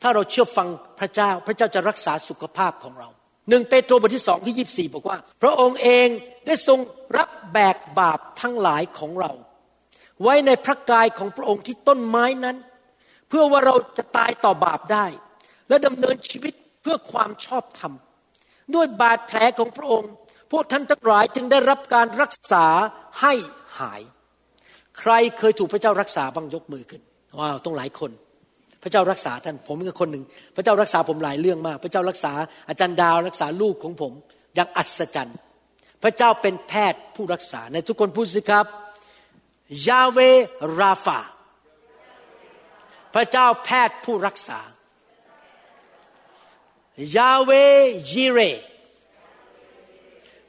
Speaker 3: ถ้าเราเชื่อฟังพระเจ้า พระเจ้าจะรักษาสุขภาพของเราหนึ่งเปโตรบทที่สองที่ยีบสี่บอกว่า พระองค์เองได้ทรงรับแบกบาปทั้งหลายของเรา ไว้ในพระกายของพระองค์ที่ต้นไม้นั้น เพื่อว่าเราจะตายต่อบาปได้ และดำเนินชีวิตเพื่อความชอบธรรม ด้วยบาดแผลของพระองค์ พวกท่านทั้งหลายจึงได้รับการรักษาให้หาย ใครเคยถูกพระเจ้ารักษาบ้างยกมือขึ้นว้าวต้องหลายคน พระเจ้ารักษาท่านผมเป็นคนหนึ่งพระเจ้ารักษาผมหลายเรื่องมาก พระเจ้ารักษาอาจารย์ดาวรักษาลูกของผมอย่างอัศจรรย์พระเจ้าเป็นแพทย์ผู้รักษาในทุกคนพูดสิครับยาเวราฟาพระเจ้าแพทย์ผู้รักษา ยาเวยิเร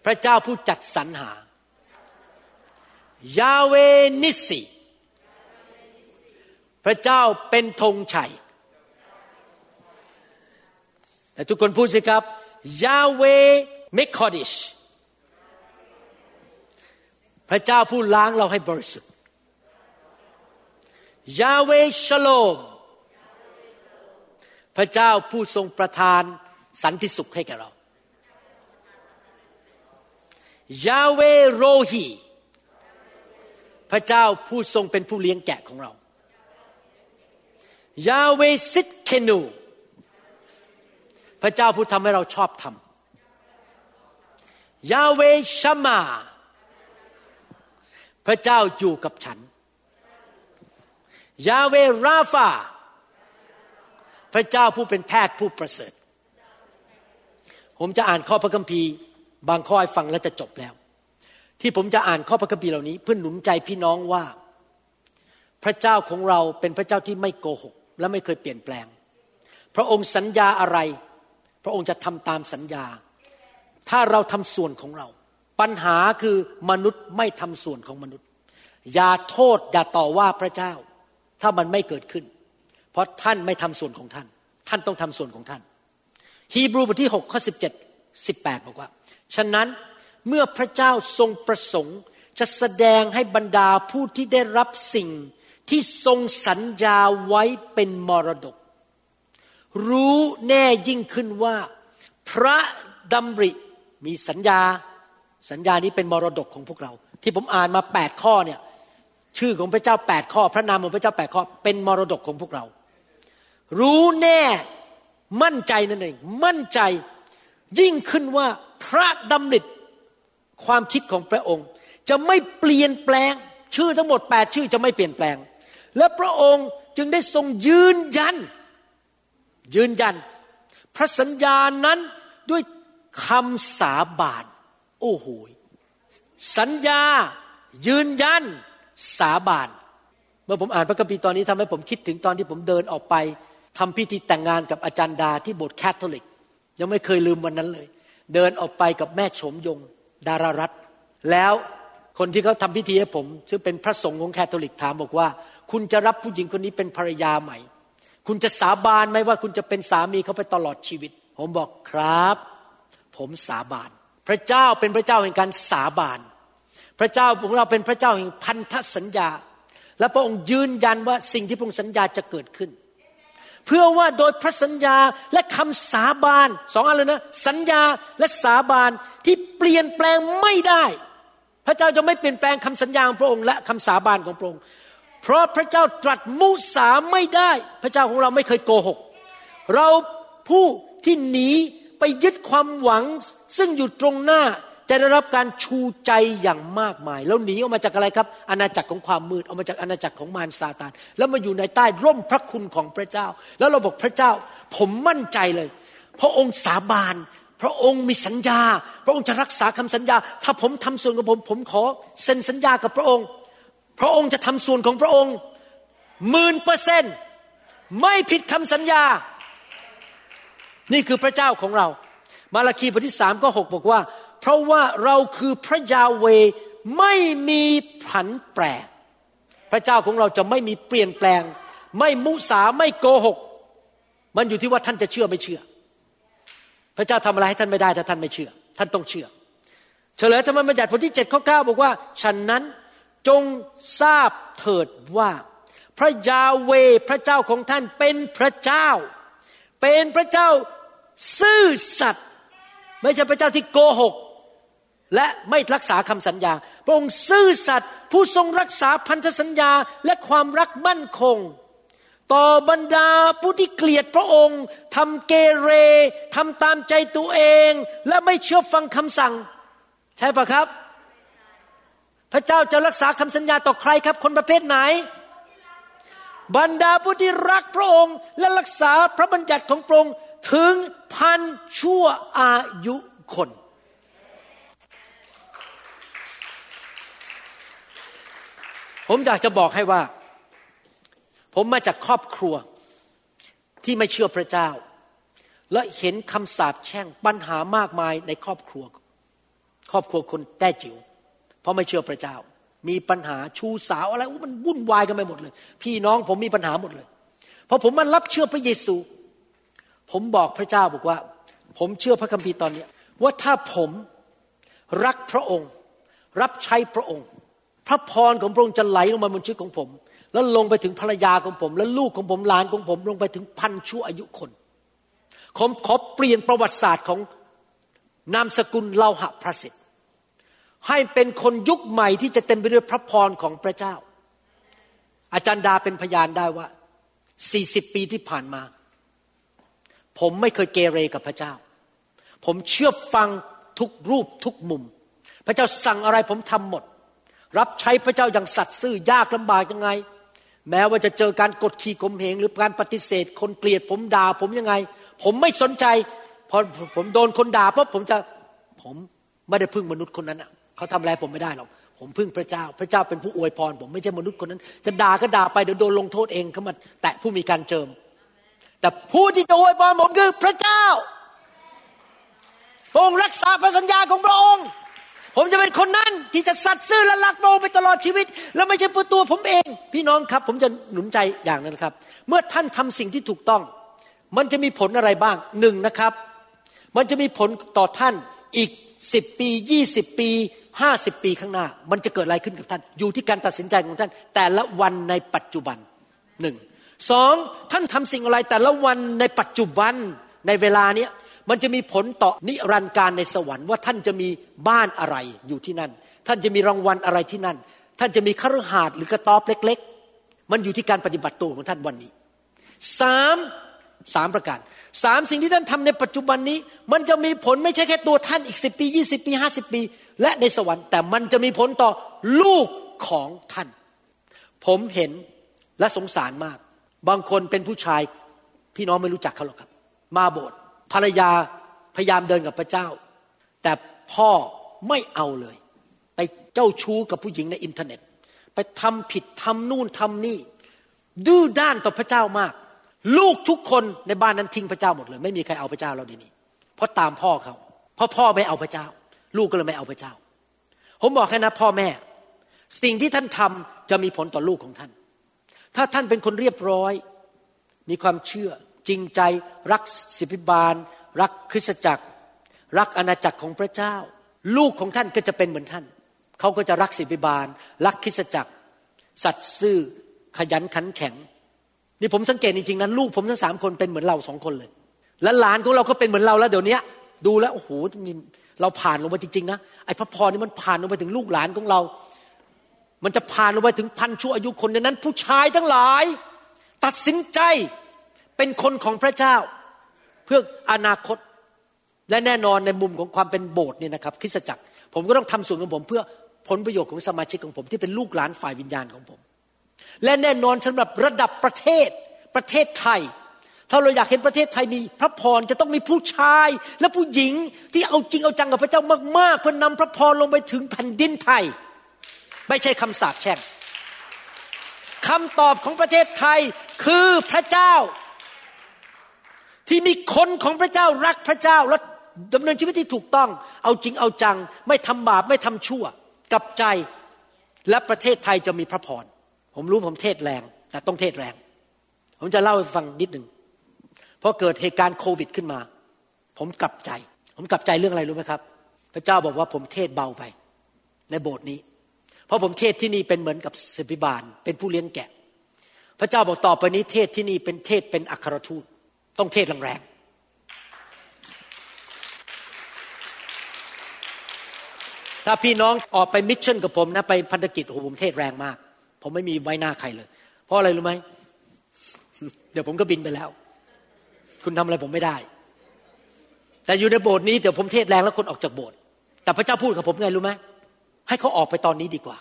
Speaker 3: พระเจ้าผู้จัดสรรหายาเวนิสีพระเจ้าเป็นธงชัยแต่ทุกคนพูดสิครับยาเวเมคคอดิชพระเจ้าผู้ล้างเราให้บริสุทธิ์ยาเวชโลม พระเจ้าผู้ทรงประทานสันติสุขให้แก่เรา ยาเวโรฮีพระเจ้าผู้ทรงเป็นผู้เลี้ยงแกะของเรา ยาเวซิดเคนู พระเจ้าผู้ทำให้เราชอบทำยาเวชามา พระเจ้าอยู่กับฉัน ยาเวราฟา พระเจ้าผู้เป็นแพทย์ผู้ประเสริฐ ผมจะอ่านข้อพระคัมภีร์ บางข้อให้ฟังแล้วจะจบแล้ว ที่ผมจะอ่านข้อพระคัมภีร์เหล่านี้เพื่อหนุนใจพี่น้องว่า พระเจ้าของเราเป็นพระเจ้าที่ไม่โกหก และไม่เคยเปลี่ยนแปลง พระองค์สัญญาอะไร พระองค์จะทำตามสัญญา ถ้าเราทำส่วนของเรา ปัญหาคือมนุษย์ไม่ทำส่วนของมนุษย์ อย่าโทษอย่าต่อว่าพระเจ้า ถ้ามันไม่เกิดขึ้น เพราะท่านไม่ทำส่วนของท่าน ท่านต้องทำส่วนของท่านฮีบรูบทที่6ข้อ17 18 บอกว่า ฉะนั้นเมื่อพระเจ้าทรงประสงค์จะแสดงให้บรรดาผู้ที่ได้รับสิ่งที่ทรงสัญญาไว้เป็นมรดก รู้แน่ยิ่งขึ้นว่า พระดำริมีสัญญา สัญญานี้เป็นมรดกของพวกเรา ที่ผมอ่านมาแปดข้อเนี่ยชื่อของพระเจ้าแปดข้อ พระนามของพระเจ้าแปดข้อเป็นมรดกของพวกเรา รู้แน่มั่นใจนั่นเองมั่นใจยิ่งขึ้นว่า พระดำริความคิดของพระองค์ จะไม่เปลี่ยนแปลง ชื่อทั้งหมดแปดชื่อจะไม่เปลี่ยนแปลง และพระองค์จึงได้ทรงยืนยัน ยืนยัน พระสัญญานั้นด้วยคำสาบานโอ้โหสัญญา ยืนยัน สาบานเมื่อผมอ่านพระคัมภีร์ตอนนี้ทำให้ผมคิดถึงตอนที่ผมเดินออกไปทำพิธีแต่งงานกับอาจารย์ดาที่โบสถ์แคทอลิก ยังไม่เคยลืมวันนั้นเลย เดินออกไปกับแม่โฉมยง ดารารัตแล้วคนที่เขาทำพิธีให้ผม ซึ่งเป็นพระสงฆ์ของแคทอลิกถามบอกว่า คุณจะรับผู้หญิงคนนี้เป็นภรรยาใหม่ คุณจะสาบานไหมว่าคุณจะเป็นสามีเขาไปตลอดชีวิต ผมบอกครับ ผมสาบาน พระเจ้าเป็นพระเจ้าแห่งการสาบาน พระเจ้าของเราเป็นพระเจ้าแห่งพันธสัญญา และพระองค์ยืนยันว่าสิ่งที่พระองค์สัญญาจะเกิดขึ้น เพื่อว่าโดยพระสัญญาและคำสาบานสองอันเลยนะสัญญาและสาบานที่เปลี่ยนแปลงไม่ได้ พระเจ้าจะไม่เปลี่ยนแปลงคำสัญญาของพระองค์และคำสาบานของพระองค์ เพราะพระเจ้าตรัสมุสาไม่ได้ พระเจ้าของเราไม่เคยโกหก เราผู้ที่หนีไปยึดความหวังซึ่งอยู่ตรงหน้า จะได้รับการชูใจอย่างมากมาย แล้วหนีออกมาจากอะไรครับ อาณาจักรของความมืดออกมาจากอาณาจักรของมารซาตานแล้วมาอยู่ในใต้ร่มพระคุณของพระเจ้า แล้วเราบอกพระเจ้า ผมมั่นใจเลย พระองค์สาบาน พระองค์มีสัญญา พระองค์จะรักษาคำสัญญา ถ้าผมทำส่วนของผม ผมขอเซ็นสัญญากับพระองค์ พระองค์จะทำส่วนของพระองค์หมื่นเปอร์เซนต์ไม่ผิดคำสัญญา นี่คือพระเจ้าของเรา มาราคีบทที่สามก็หกบอกว่า ราะว่าเราคือพระยาเวไม่มีผันแปร พระเจ้าของเราจะไม่มีเปลี่ยนแปลง ไม่มุสาไม่โกหก มันอยู่ที่ว่าท่านจะเชื่อไม่เชื่อ พระเจ้าทำอะไรให้ท่านไม่ได้ถ้าท่านไม่เชื่อ ท่านต้องเชื่อ เฉลยธรรมบัญญัติบทที่เจ็ดข้อเก้าบอกว่าฉะนั้นจงทราบเถิดว่า พระยาเวพระเจ้าของท่านเป็นพระเจ้า เป็นพระเจ้าซื่อสัตย์ไม่ใช่พระเจ้าที่โกหก และไม่รักษาคำสัญญา พระองค์ซื่อสัตย์ผู้ทรงรักษาพันธสัญญาและความรักมั่นคง ต่อบรรดาผู้ที่เกลียดพระองค์ทำเกเรทำตามใจตัวเอง และไม่เชื่อฟังคำสั่ง ใช่ปะครับ พระเจ้าจะรักษาคำสัญญาต่อใครครับ คนประเภทไหน บรรดาผู้ที่รักพระองค์ และรักษาพระบัญญัติของพระองค์ถึงพันชั่วอายุคน ผมอยากจะบอกให้ว่า ผมมาจากครอบครัวที่ไม่เชื่อพระเจ้า และเห็นคำสาปแช่งปัญหามากมายในครอบครัว ครอบครัวคนแต้จิ๋วเพราะไม่เชื่อพระเจ้า มีปัญหาชูสาวอะไรมันวุ่นวายกันไปหมดเลย พี่น้องผมมีปัญหาหมดเลยพอผมมารับเชื่อพระเยซู ผมบอกพระเจ้าบอกว่า ผมเชื่อพระคัมภีร์ตอนนี้ว่าถ้าผมรักพระองค์ รับใช้พระองค์ พระพรของพระองค์จะไหลลงมาบนชีวิตของผม แล้วลงไปถึงภรรยาของผม และลูกของผมหลานของผม ลงไปถึงพันชั่วอายุคนผมขอเปลี่ยนประวัติศาสตร์ของนามสกุลเลาหะพระสิทธิ์ให้เป็นคนยุคใหม่ที่จะเต็มไปด้วยพระพรของพระเจ้า อาจารย์ดาเป็นพยานได้ว่าสี่สิบปีที่ผ่านมา ผมไม่เคยเกเรกับพระเจ้า ผมเชื่อฟังทุกรูปทุกมุม พระเจ้าสั่งอะไรผมทำหมด รับใช้พระเจ้าอย่างสัตย์ซื่อยากลำบากยังไง แม้ว่าจะเจอการกดขี่ข่มเหงหรือการปฏิเสธ คนเกลียดผมด่าผมยังไง ผมไม่สนใจพอผมโดนคนด่าปุ๊บผมจะผมไม่ได้พึ่งมนุษย์คนนั้นอะเขาทำอะไรผมไม่ได้หรอกผมพึ่งพระเจ้า พระเจ้าเป็นผู้อวยพร ผมไม่ใช่มนุษย์คนนั้น จะด่าก็ด่าไปเดี๋ยวโดนลงโทษเองเขามาแตะผู้มีการเจิม แต่ผู้ที่จะอวยพรผมคือพระเจ้าพระองค์รักษาพระสัญญาของพระองค์ ผมจะเป็นคนนั้นที่จะสัตย์ซื่อและรักพระองค์ไปตลอดชีวิต และไม่ใช่เพื่อตัวผมเอง พี่น้องครับ ผมจะหนุนใจอย่างนั้นครับ เมื่อท่านทำสิ่งที่ถูกต้อง มันจะมีผลอะไรบ้างหนึ่งนะครับ มันจะมีผลต่อท่านอีกสิบปียี่สิบปีห้าสิบปีข้างหน้า มันจะเกิดอะไรขึ้นกับท่าน อยู่ที่การตัดสินใจของท่าน แต่ละวันในปัจจุบันหนึ่งสองท่านทำสิ่งอะไรแต่ละวันในปัจจุบันในเวลาเนี้ย มันจะมีผลต่อนิรันดร์การในสวรรค์ว่าท่านจะมีบ้านอะไรอยู่ที่นั่น ท่านจะมีรางวัลอะไรที่นั่น ท่านจะมีคฤหาสน์หรือกระต๊อบเล็ก ๆ มันอยู่ที่การปฏิบัติตัวของท่านวันนี้สามสามประการสามสิ่งที่ท่านทำในปัจจุบันนี้ มันจะมีผลไม่ใช่แค่ตัวท่านอีกสิบปียี่สิบปีห้าสิบปี และในสวรรค์แต่มันจะมีผลต่อลูกของท่าน ผมเห็นและสงสารมาก บางคนเป็นผู้ชายพี่น้องไม่รู้จักเขาหรอกครับ มาโบสถ์ ภรรยาพยายามเดินกับพระเจ้า แต่พ่อไม่เอาเลย ไปเจ้าชู้กับผู้หญิงในอินเทอร์เน็ต ไปทำผิดทำนู่นทำนี่ ดื้อด้านต่อพระเจ้ามาก ลูกทุกคนในบ้านนั้นทิ้งพระเจ้าหมดเลย ไม่มีใครเอาพระเจ้าเราดีนี้ เพราะตามพ่อเขาเพราะพ่อไม่เอาพระเจ้า ลูกก็เลยไม่เอาพระเจ้า ผมบอกแค่นะพ่อแม่ สิ่งที่ท่านทำจะมีผลต่อลูกของท่าน ถ้าท่านเป็นคนเรียบร้อย มีความเชื่อ จริงใจรักสิบิบาล รักคริสตจักร รักอาณาจักรของพระเจ้า ลูกของท่านก็จะเป็นเหมือนท่าน เขาก็จะรักสิบิบาล รักคริสตจักร สัตย์ซื่อขยันขันแข็ง นี่ผมสังเกตจริงๆนะลูกผมทั้งสามคนเป็นเหมือนเราสองคนเลย และหลานของเราก็เป็นเหมือนเราแล้วเดี๋ยวนี้ดูแล้วโอ้โหนี่เราผ่านลงมาจริงๆนะไอ้พระพรนี่มันผ่านลงไปถึงลูกหลานของเรา มันจะผ่านลงไปถึงพันชั่วอายุคนในนั้น ผู้ชายทั้งหลาย ตัดสินใจ เป็นคนของพระเจ้าเพื่ออนาคต และแน่นอนในมุมของความเป็นโบสถ์เนี่ยนะครับคริสตจักร ผมก็ต้องทำส่วนของผมเพื่อผลประโยชน์ของสมาชิกของผมที่เป็นลูกหลานฝ่ายวิญญาณของผม และแน่นอนสำหรับระดับประเทศประเทศไทย ถ้าเราอยากเห็นประเทศไทยมีพระพรจะต้องมีผู้ชาย และผู้หญิงที่เอาจริงเอาจังกับพระเจ้ามากๆเพื่อนำพระพรลงไปถึงแผ่นดินไทย ไม่ใช่คำสาปแช่งคำตอบของประเทศไทยคือพระเจ้า ที่มีคนของพระเจ้ารักพระเจ้าและดำเนินชีวิตที่ถูกต้อง เอาจริงเอาจัง ไม่ทำบาปไม่ทำชั่วกับใจและประเทศไทยจะมีพระพรผมรู้ผมเทศแรงแต่ต้องเทศแรง ผมจะเล่าให้ฟังนิดหนึ่งพอเกิดเหตุการณ์โควิดขึ้นมา ผมกลับใจ ผมกลับใจเรื่องอะไรรู้ไหมครับ พระเจ้าบอกว่าผมเทศเบาไป ในโบสถ์นี้ เพราะผมเทศที่นี่เป็นเหมือนกับสิบิบาล เป็นผู้เลี้ยงแกะ พระเจ้าบอกต่อไปนี้เทศที่นี่เป็นเทศเป็นอัครทูต ต้องเทศแรงๆถ้าพี่น้องออกไปมิชชั่นกับผมนะไปพันธกิจโอ้โหผมเทศแรงมาก ผมไม่มีไว้หน้าใครเลย เพราะอะไรรู้ไหมเดี๋ยวผมก็บินไปแล้ว คุณทำอะไรผมไม่ได้ แต่อยู่ในโบสถ์นี้เดี๋ยวผมเทศแรงแล้วคนออกจากโบสถ์แต่พระเจ้าพูดกับผมไงรู้ไหมให้เขาออกไปตอนนี้ดีกว่า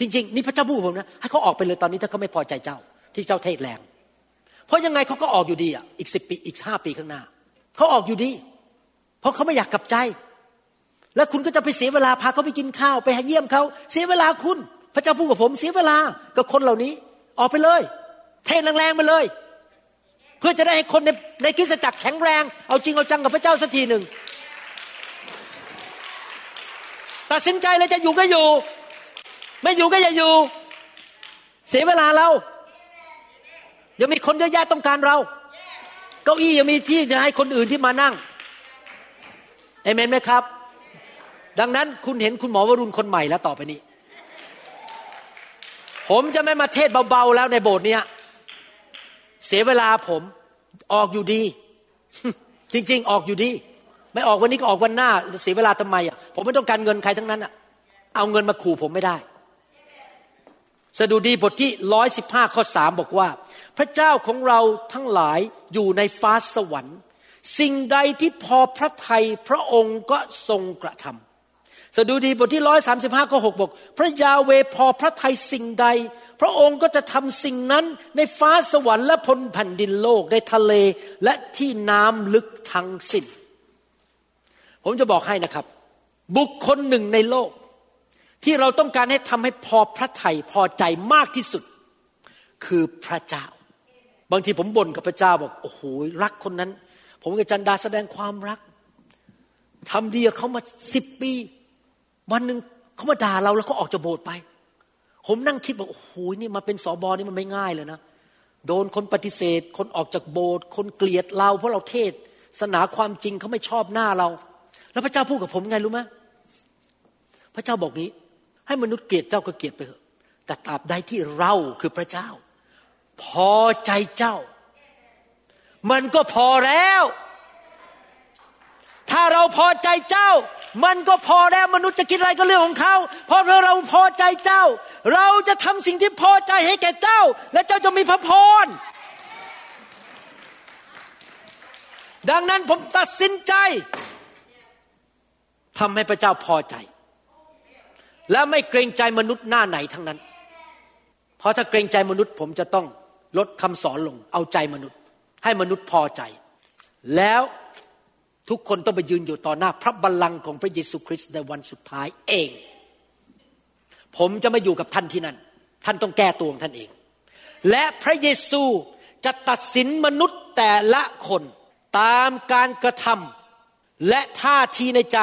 Speaker 3: จริง ๆ นี่พระเจ้าพูดผมนะให้เขาออกไปเลยตอนนี้ถ้าเขาไม่พอใจเจ้า ที่เจ้าเทศแรง เพราะยังไงเขาก็ออกอยู่ดีอะอีกสิบปีอีกห้าปีข้างหน้าเขาออกอยู่ดี เพราะเขาไม่อยากกลับใจ แล้วคุณก็จะไปเสียเวลาพาเขาไปกินข้าวไปหาเยี่ยมเขาเสียเวลาคุณ พระเจ้าพูดกับผมเสียเวลากับคนเหล่านี้ ออกไปเลย เทแรงๆไปเลย เพื่อจะได้ให้คนในในคริสตจักรแข็งแรง เอาจริงเอาจังกับพระเจ้าสักทีหนึ่งตัดสินใจเลยจะอยู่ก็อยู่ ไม่อยู่ก็อย่าอยู่ เสียเวลาเรา ยังมีคนเยอะแยะต้องการเรา เก้าอี้ยังมีที่จะให้คนอื่นที่มานั่งเอเมนไหมครับ ดังนั้นคุณเห็นคุณหมอวรุณคนใหม่แล้วต่อไปนี้ ผมจะไม่มาเทศเบาๆแล้วในโบสถ์เนี้ยเสียเวลาผมออกอยู่ดี จริง ๆ ออกอยู่ดี ไม่ออกวันนี้ก็ออกวันหน้า เสียเวลาทำไมอะผมไม่ต้องการเงินใครทั้งนั้นอะ เอาเงินมาขู่ผมไม่ได้สดุดีบทที่ร้อยสิบห้าข้อสามบอกว่า พระเจ้าของเราทั้งหลายอยู่ในฟ้าสวรรค์ สิ่งใดที่พอพระทัยพระองค์ก็ทรงกระทำสดุดีบทที่ร้อยสามสิบห้าข้อหกบอก พระยาเวพอพระทัยสิ่งใด พระองค์ก็จะทำสิ่งนั้นในฟ้าสวรรค์และพนแผ่นดินโลกในทะเลและที่น้ำลึกทั้งสิ้น ผมจะบอกให้นะครับ บุคคลหนึ่งในโลกที่เราต้องการให้ทำให้พอพระทัยพอใจมากที่สุด คือพระเจ้า บางทีผมบ่นกับพระเจ้าบอกโอ้โหรักคนนั้น ผมกับจันดาแสดงความรักทำดีกับเขามาสิบปี วันหนึ่งเขามาด่าเราแล้วเขาออกจากโบสถ์ไป ผมนั่งคิดบอกโอ้โหนี่มาเป็นสอบอนี่มันไม่ง่ายเลยนะโดนคนปฏิเสธ คนออกจากโบสถ์คนเกลียดเรา เพราะเราเทศสนาความจริงเขาไม่ชอบหน้าเรา แล้วพระเจ้าพูดกับผมไงรู้ไหมพระเจ้าบอกงี้ ให้มนุษย์เกลียดเจ้าก็เกลียดไปเถอะแต่ตราบใดที่เราคือพระเจ้า พอใจเจ้า มันก็พอแล้ว ถ้าเราพอใจเจ้า มันก็พอแล้วมนุษย์จะคิดอะไรก็เรื่องของเขาเพราะเราพอใจเจ้า เราจะทำสิ่งที่พอใจให้แก่เจ้า และเจ้าจะมีพระพรดังนั้นผมตัดสินใจทำให้พระเจ้าพอใจ และไม่เกรงใจมนุษย์หน้าไหนทั้งนั้น เพราะถ้าเกรงใจมนุษย์ผมจะต้อง ลดคำสอนลง เอาใจมนุษย์ ให้มนุษย์พอใจ แล้วทุกคนต้องไปยืนอยู่ต่อหน้าพระบัลลังก์ของพระเยซูคริสต์ในวันสุดท้ายเอง ผมจะไม่อยู่กับท่านที่นั่น ท่านต้องแก้ตัวของท่านเอง และพระเยซูจะตัดสินมนุษย์แต่ละคนตามการกระทำและท่าทีในใจ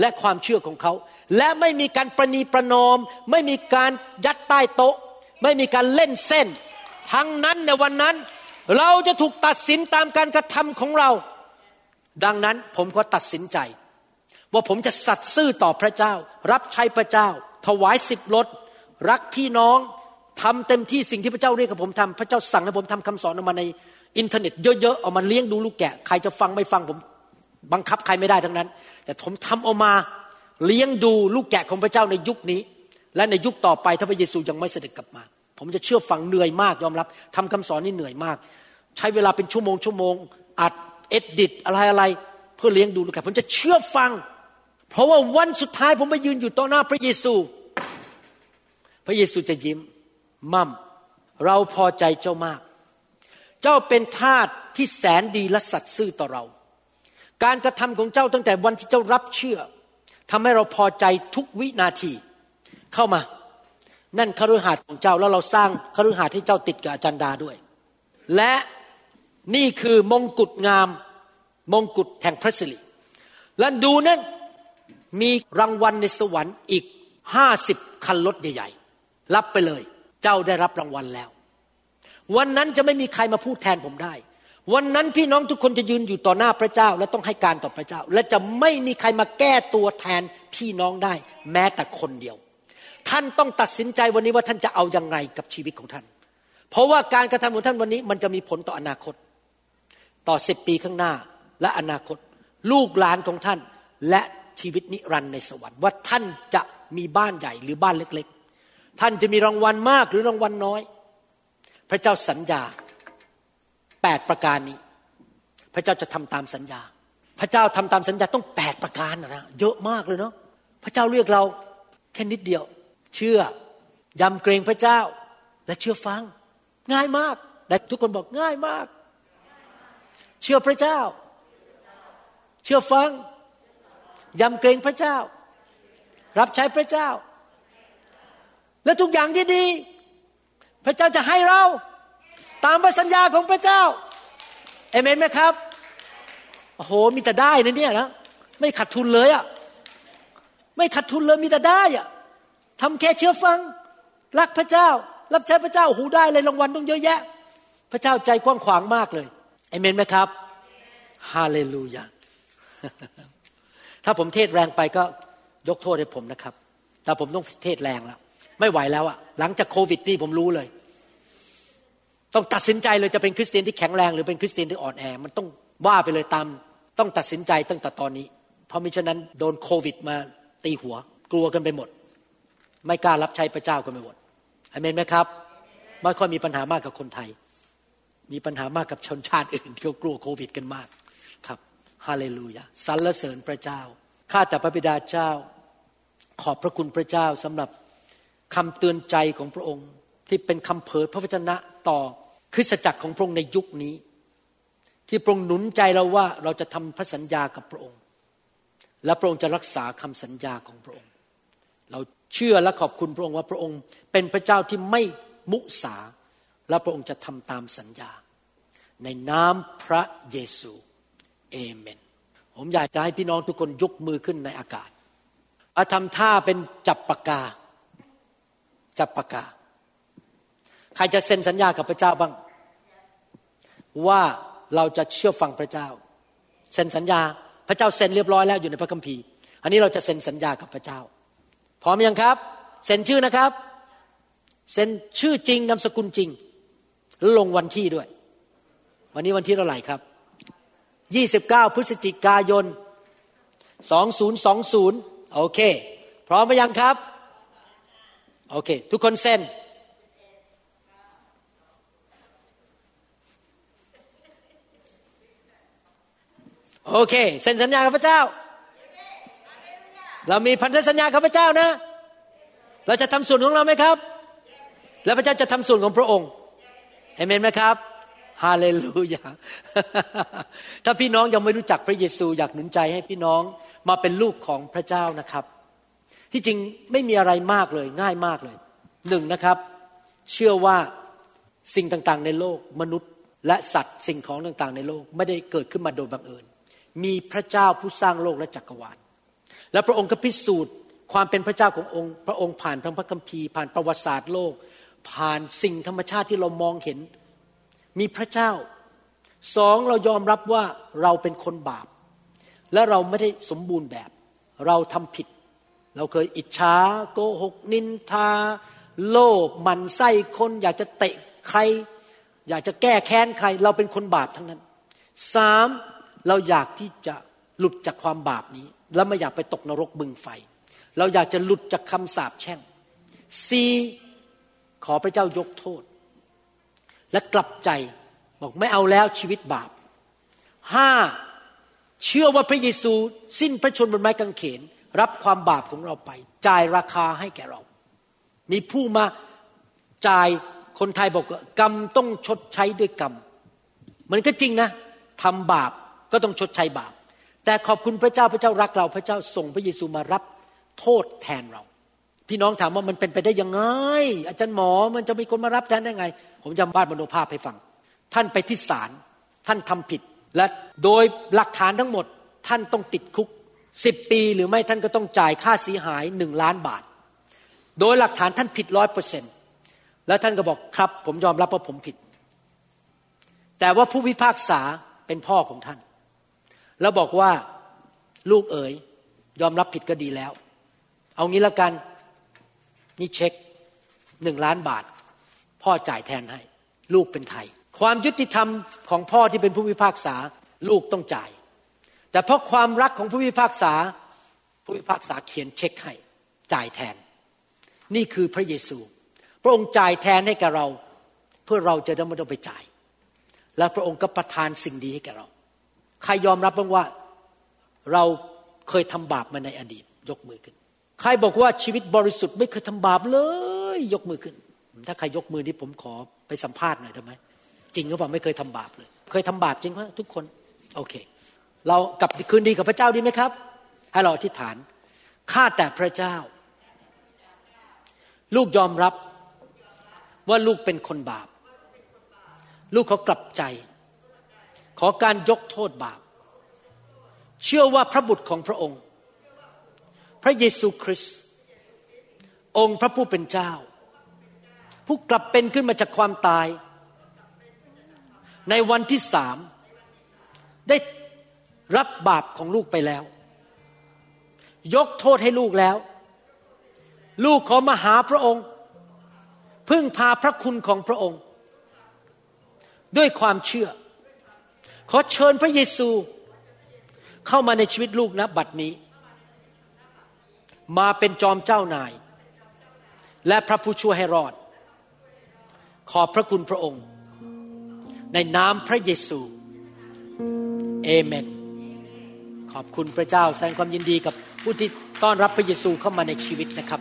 Speaker 3: และความเชื่อของเขา และไม่มีการประนีประนอม ไม่มีการยัดใต้โต๊ะ ไม่มีการเล่นเส้น ทั้งนั้นในวันนั้น เราจะถูกตัดสินตามการกระทำของเรา ดังนั้นผมก็ตัดสินใจ ว่าผมจะสัตย์ซื่อต่อพระเจ้า รับใช้พระเจ้า ถวายสิบรถรักพี่น้องทำเต็มที่สิ่งที่พระเจ้าเรียกกับผมทำพระเจ้าสั่งให้ผมทำคำสอนออกมาในอินเทอร์เน็ตเยอะๆเอามาเลี้ยงดูลูกแกะ ใครจะฟังไม่ฟังผมบังคับใครไม่ได้ทั้งนั้น แต่ผมทำออกมาเลี้ยงดูลูกแกะของพระเจ้าในยุคนี้ และในยุคต่อไปถ้าพระเยซูยังไม่เสด็จกลับมา ผมจะเชื่อฟังเหนื่อยมากยอมรับทำคำสอนนี่เหนื่อยมาก ใช้เวลาเป็นชั่วโมงชั่วโมงอัดเอ็ดดิตอะไรอะไรเพื่อเลี้ยงดูลูกแกะผมจะเชื่อฟัง เพราะว่าวันสุดท้ายผมไปยืนอยู่ต่อหน้าพระเยซู พระเยซูจะยิ้มมั่มเราพอใจเจ้ามาก เจ้าเป็นทาสที่แสนดีและสัตย์ซื่อต่อเรา การกระทำของเจ้าตั้งแต่วันที่เจ้ารับเชื่อทำให้เราพอใจทุกวินาที เข้ามา นั่นคฤหาสน์ของเจ้าแล้วเราสร้างคฤหาสน์ให้เจ้าติดกับอาจารย์ดาด้วย และนี่คือมงกุฎงาม มงกุฎแห่งพระสิริและดูนั่นมีรางวัลในสวรรค์อีกห้าสิบคันรถใหญ่ๆ รับไปเลย เจ้าได้รับรางวัลแล้ว วันนั้นจะไม่มีใครมาพูดแทนผมได้ วันนั้นพี่น้องทุกคนจะยืนอยู่ต่อหน้าพระเจ้า และต้องให้การต่อพระเจ้า และจะไม่มีใครมาแก้ตัวแทนพี่น้องได้ แม้แต่คนเดียว ท่านต้องตัดสินใจวันนี้ว่าท่านจะเอาอยัางไงกับชีวิตของท่าน เพราะว่าการกระทำของท่านวันนี้มันจะมีผลต่ออนาคต ต่อสิบปีข้างหน้าและอนาคต ลูกหลานของท่านและชีวิตนิรันดร์ในสวรรค์ว่าท่านจะมีบ้านใหญ่หรือบ้านเล็ก ๆ ท่านจะมีรางวัลมากหรือรางวัลน้อย พระเจ้าสัญญาแปดประการนี้ พระเจ้าจะทำตามสัญญา พระเจ้าทำตามสัญญาต้องแปดประการนะนะเยอะมากเลยเนาะพระเจ้าเรียกเราแค่นิดเดียว เชื่อยำเกรงพระเจ้า และเชื่อฟัง ง่ายมากแต่ทุกคนบอกง่ายมาก เชื่อพระเจ้า เชื่อฟังยำเกรงพระเจ้า รับใช้พระเจ้า และทุกอย่างที่ดี พระเจ้าจะให้เรา ตามพระสัญญาของพระเจ้าเอเมนไหมครับโอ้โหมีแต่ได้นะเนี่ยนะไม่ขาดทุนเลยอะ่ะไม่ขาดทุนเลยมีแต่ได้อะ่ะ ทำแค่เชื่อฟัง รักพระเจ้า รับใช้พระเจ้าหูได้เลยรางวัลต้องเยอะแยะ พระเจ้าใจกว้างขวางมากเลยเอเมนไหมครับฮาเลลูยาถ้าผมเทศแรงไปก็ยกโทษให้ผมนะครับ แต่ผมต้องเทศแรงแล้ว ไม่ไหวแล้วอะหลังจากโควิดนี่ผมรู้เลย ต้องตัดสินใจเลยจะเป็นคริสเตียนที่แข็งแรง หรือเป็นคริสเตียนที่อ่อนแอ มันต้องว่าไปเลยตาม ต้องตัดสินใจตั้งแต่ตอนนี้ เพราะมิฉะนั้นโดนโควิดมาตีหัว กลัวกันไปหมด ไม่กล้ารับใช้พระเจ้ากันไปหมดอเมนไหมครับไม่ค่อยมีปัญหามากกับคนไทย มีปัญหามากกับชนชาติอื่นที่เขากลัวโควิดกันมากครับฮาเลลูยาสรรเสริญพระเจ้าข้าแต่พระบิดาเจ้า ขอบพระคุณพระเจ้าสำหรับคำเตือนใจของพระองค์ ที่เป็นคำเผยพระวจนะต่อคริสตจักรของพระองค์ในยุคนี้ ที่พระองค์หนุนใจเราว่าเราจะทำพระสัญญากับพระองค์ และพระองค์จะรักษาคำสัญญาของพระองค์ เรา เชื่อและขอบคุณพระองค์ว่าพระองค์ เป็นพระเจ้าที่ไม่มุสา และพระองค์จะทำตามสัญญา ในนามพระเยซูเอเมน ผมอยากจะให้พี่น้องทุกคนยกมือขึ้นในอากาศอาทำท่าเป็นจับปากกา จับปากกา ใครจะเซ็นสัญญากับพระเจ้าบ้าง ว่าเราจะเชื่อฟังพระเจ้า เซ็นสัญญา พระเจ้าเซ็นเรียบร้อยแล้วอยู่ในพระคัมภีร์ อันนี้เราจะเซ็นสัญญากับพระเจ้า พร้อมยังครับเซ็นชื่อนะครับเซ็นชื่อจริงนามสกุลจริงแล้วลงวันที่ด้วย วันนี้วันที่เท่าไหร่ครับ 29 พฤศจิกายน 2020 โอเค พร้อมไหมยังครับ โอเค ทุกคนเซ็นโอเค เซ็นสัญญากับพระเจ้า เรามีพันธสัญญากับพระเจ้านะ เราจะทำส่วนของเราไหมครับ แล้วพระเจ้าจะทำส่วนของพระองค์เอเมนไหมครับฮาเลลูยาถ้าพี่น้องยังไม่รู้จักพระเยซูอยากหนุนใจให้พี่น้องมาเป็นลูกของพระเจ้านะครับ ที่จริงไม่มีอะไรมากเลยง่ายมากเลยหนึ่งนะครับ เชื่อว่าสิ่งต่างๆ ในโลกมนุษย์ และสัตว์สิ่งของต่างๆ ในโลก ไม่ได้เกิดขึ้นมาโดยบังเอิญ มีพระเจ้าผู้สร้างโลกและจักรวาล และพระองค์ก็พิสูจน์ความเป็นพระเจ้าขององค์ พระองค์ผ่านทางพระคัมภีร์ผ่านประวัติศาสตร์โลก ผ่านสิ่งธรรมชาติที่เรามองเห็น มีพระเจ้าสองเรายอมรับว่าเราเป็นคนบาป และเราไม่ได้สมบูรณ์แบบ เราทำผิด เราเคยอิจฉาโกหก นินทา โลภหมันไส้คน อยากจะเตะใคร อยากจะแก้แค้นใคร เราเป็นคนบาปทั้งนั้นสามเราอยากที่จะหลุดจากความบาปนี้ แล้วไม่อยากไปตกนรกบึงไฟ เราอยากจะหลุดจากคำสาปแช่งสี่ขอพระเจ้ายกโทษ และกลับใจบอกไม่เอาแล้วชีวิตบาปห้าเชื่อว่าพระเยซูสิ้นพระชนม์บนไม้กางเขน รับความบาปของเราไป จ่ายราคาให้แก่เรา มีผู้มาจ่ายคนไทยบอกกรรมต้องชดใช้ด้วยกรรม มันก็จริงนะทำบาปก็ต้องชดใช้บาป แต่ขอบคุณพระเจ้าพระเจ้ารักเราพระเจ้าส่งพระเยซูมารับโทษแทนเรา พี่น้องถามว่ามันเป็นไปได้ยังไง อาจารย์หมอมันจะมีคนมารับแทนได้ไง ผมจำบ้านมโนภาพให้ฟัง ท่านไปที่ศาลท่านทำผิด และโดยหลักฐานทั้งหมด ท่านต้องติดคุกสิบปีหรือไม่ท่านก็ต้องจ่ายค่าเสียหายหนึ่งล้านบาท โดยหลักฐานท่านผิดร้อยเปอร์เซ็นต์แล้วท่านก็บอกครับ ผมยอมรับว่าผมผิด แต่ว่าผู้พิพากษาเป็นพ่อของท่าน แล้วบอกว่าลูกเอ๋ยยอมรับผิดก็ดีแล้ว เอางี้ละกัน นี่เช็คหนึ่งล้านบาท พ่อจ่ายแทนให้ ลูกเป็นไทย ความยุติธรรมของพ่อที่เป็นผู้พิพากษา ลูกต้องจ่าย แต่เพราะความรักของผู้พิพากษา ผู้พิพากษาเขียนเช็คให้ จ่ายแทน นี่คือพระเยซู พระองค์จ่ายแทนให้กับเรา เพื่อเราจะได้ไม่ต้องไปจ่าย และพระองค์ก็ประทานสิ่งดีให้แก่เรา ใครยอมรับบ้างว่า เราเคยทำบาปมาในอดีต ยกมือขึ้น ใครบอกว่าชีวิตบริสุทธิ์ไม่เคยทำบาปเลย ยกมือขึ้น ถ้าใครยกมือนี่ผมขอไปสัมภาษณ์หน่อยได้ไหมจริงหรือเปล่าไม่เคยทำบาปเลย เคยทำบาปจริงไหมทุกคน โอเค เรากลับคืนดีกับพระเจ้าดีไหมครับ ให้เราอธิษฐานข้าแต่พระเจ้า ลูกยอมรับว่าลูกเป็นคนบาป ลูกเขากลับใจ อการยกโทษบาป เชื่อว่าพระบุตรของพระองค์ พระเยซูคริสต์องค์พระผู้เป็นเจ้า ผู้กลับเป็นขึ้นมาจากความตาย ในวันที่สามได้รับบาปของลูกไปแล้ว ยกโทษให้ลูกแล้ว ลูกขอมาหาพระองค์ พึ่งพาพระคุณของพระองค์ ด้วยความเชื่อ ขอเชิญพระเยซู เข้ามาในชีวิตลูกนะบัดนี้ มาเป็นจอมเจ้านาย และพระผู้ช่วยให้รอด ขอบพระคุณพระองค์ ในนามพระเยซูเอเมน ขอบคุณพระเจ้าแสดงความยินดีกับผู้ที่ต้อนรับพระเยซูเข้ามาในชีวิตนะครับ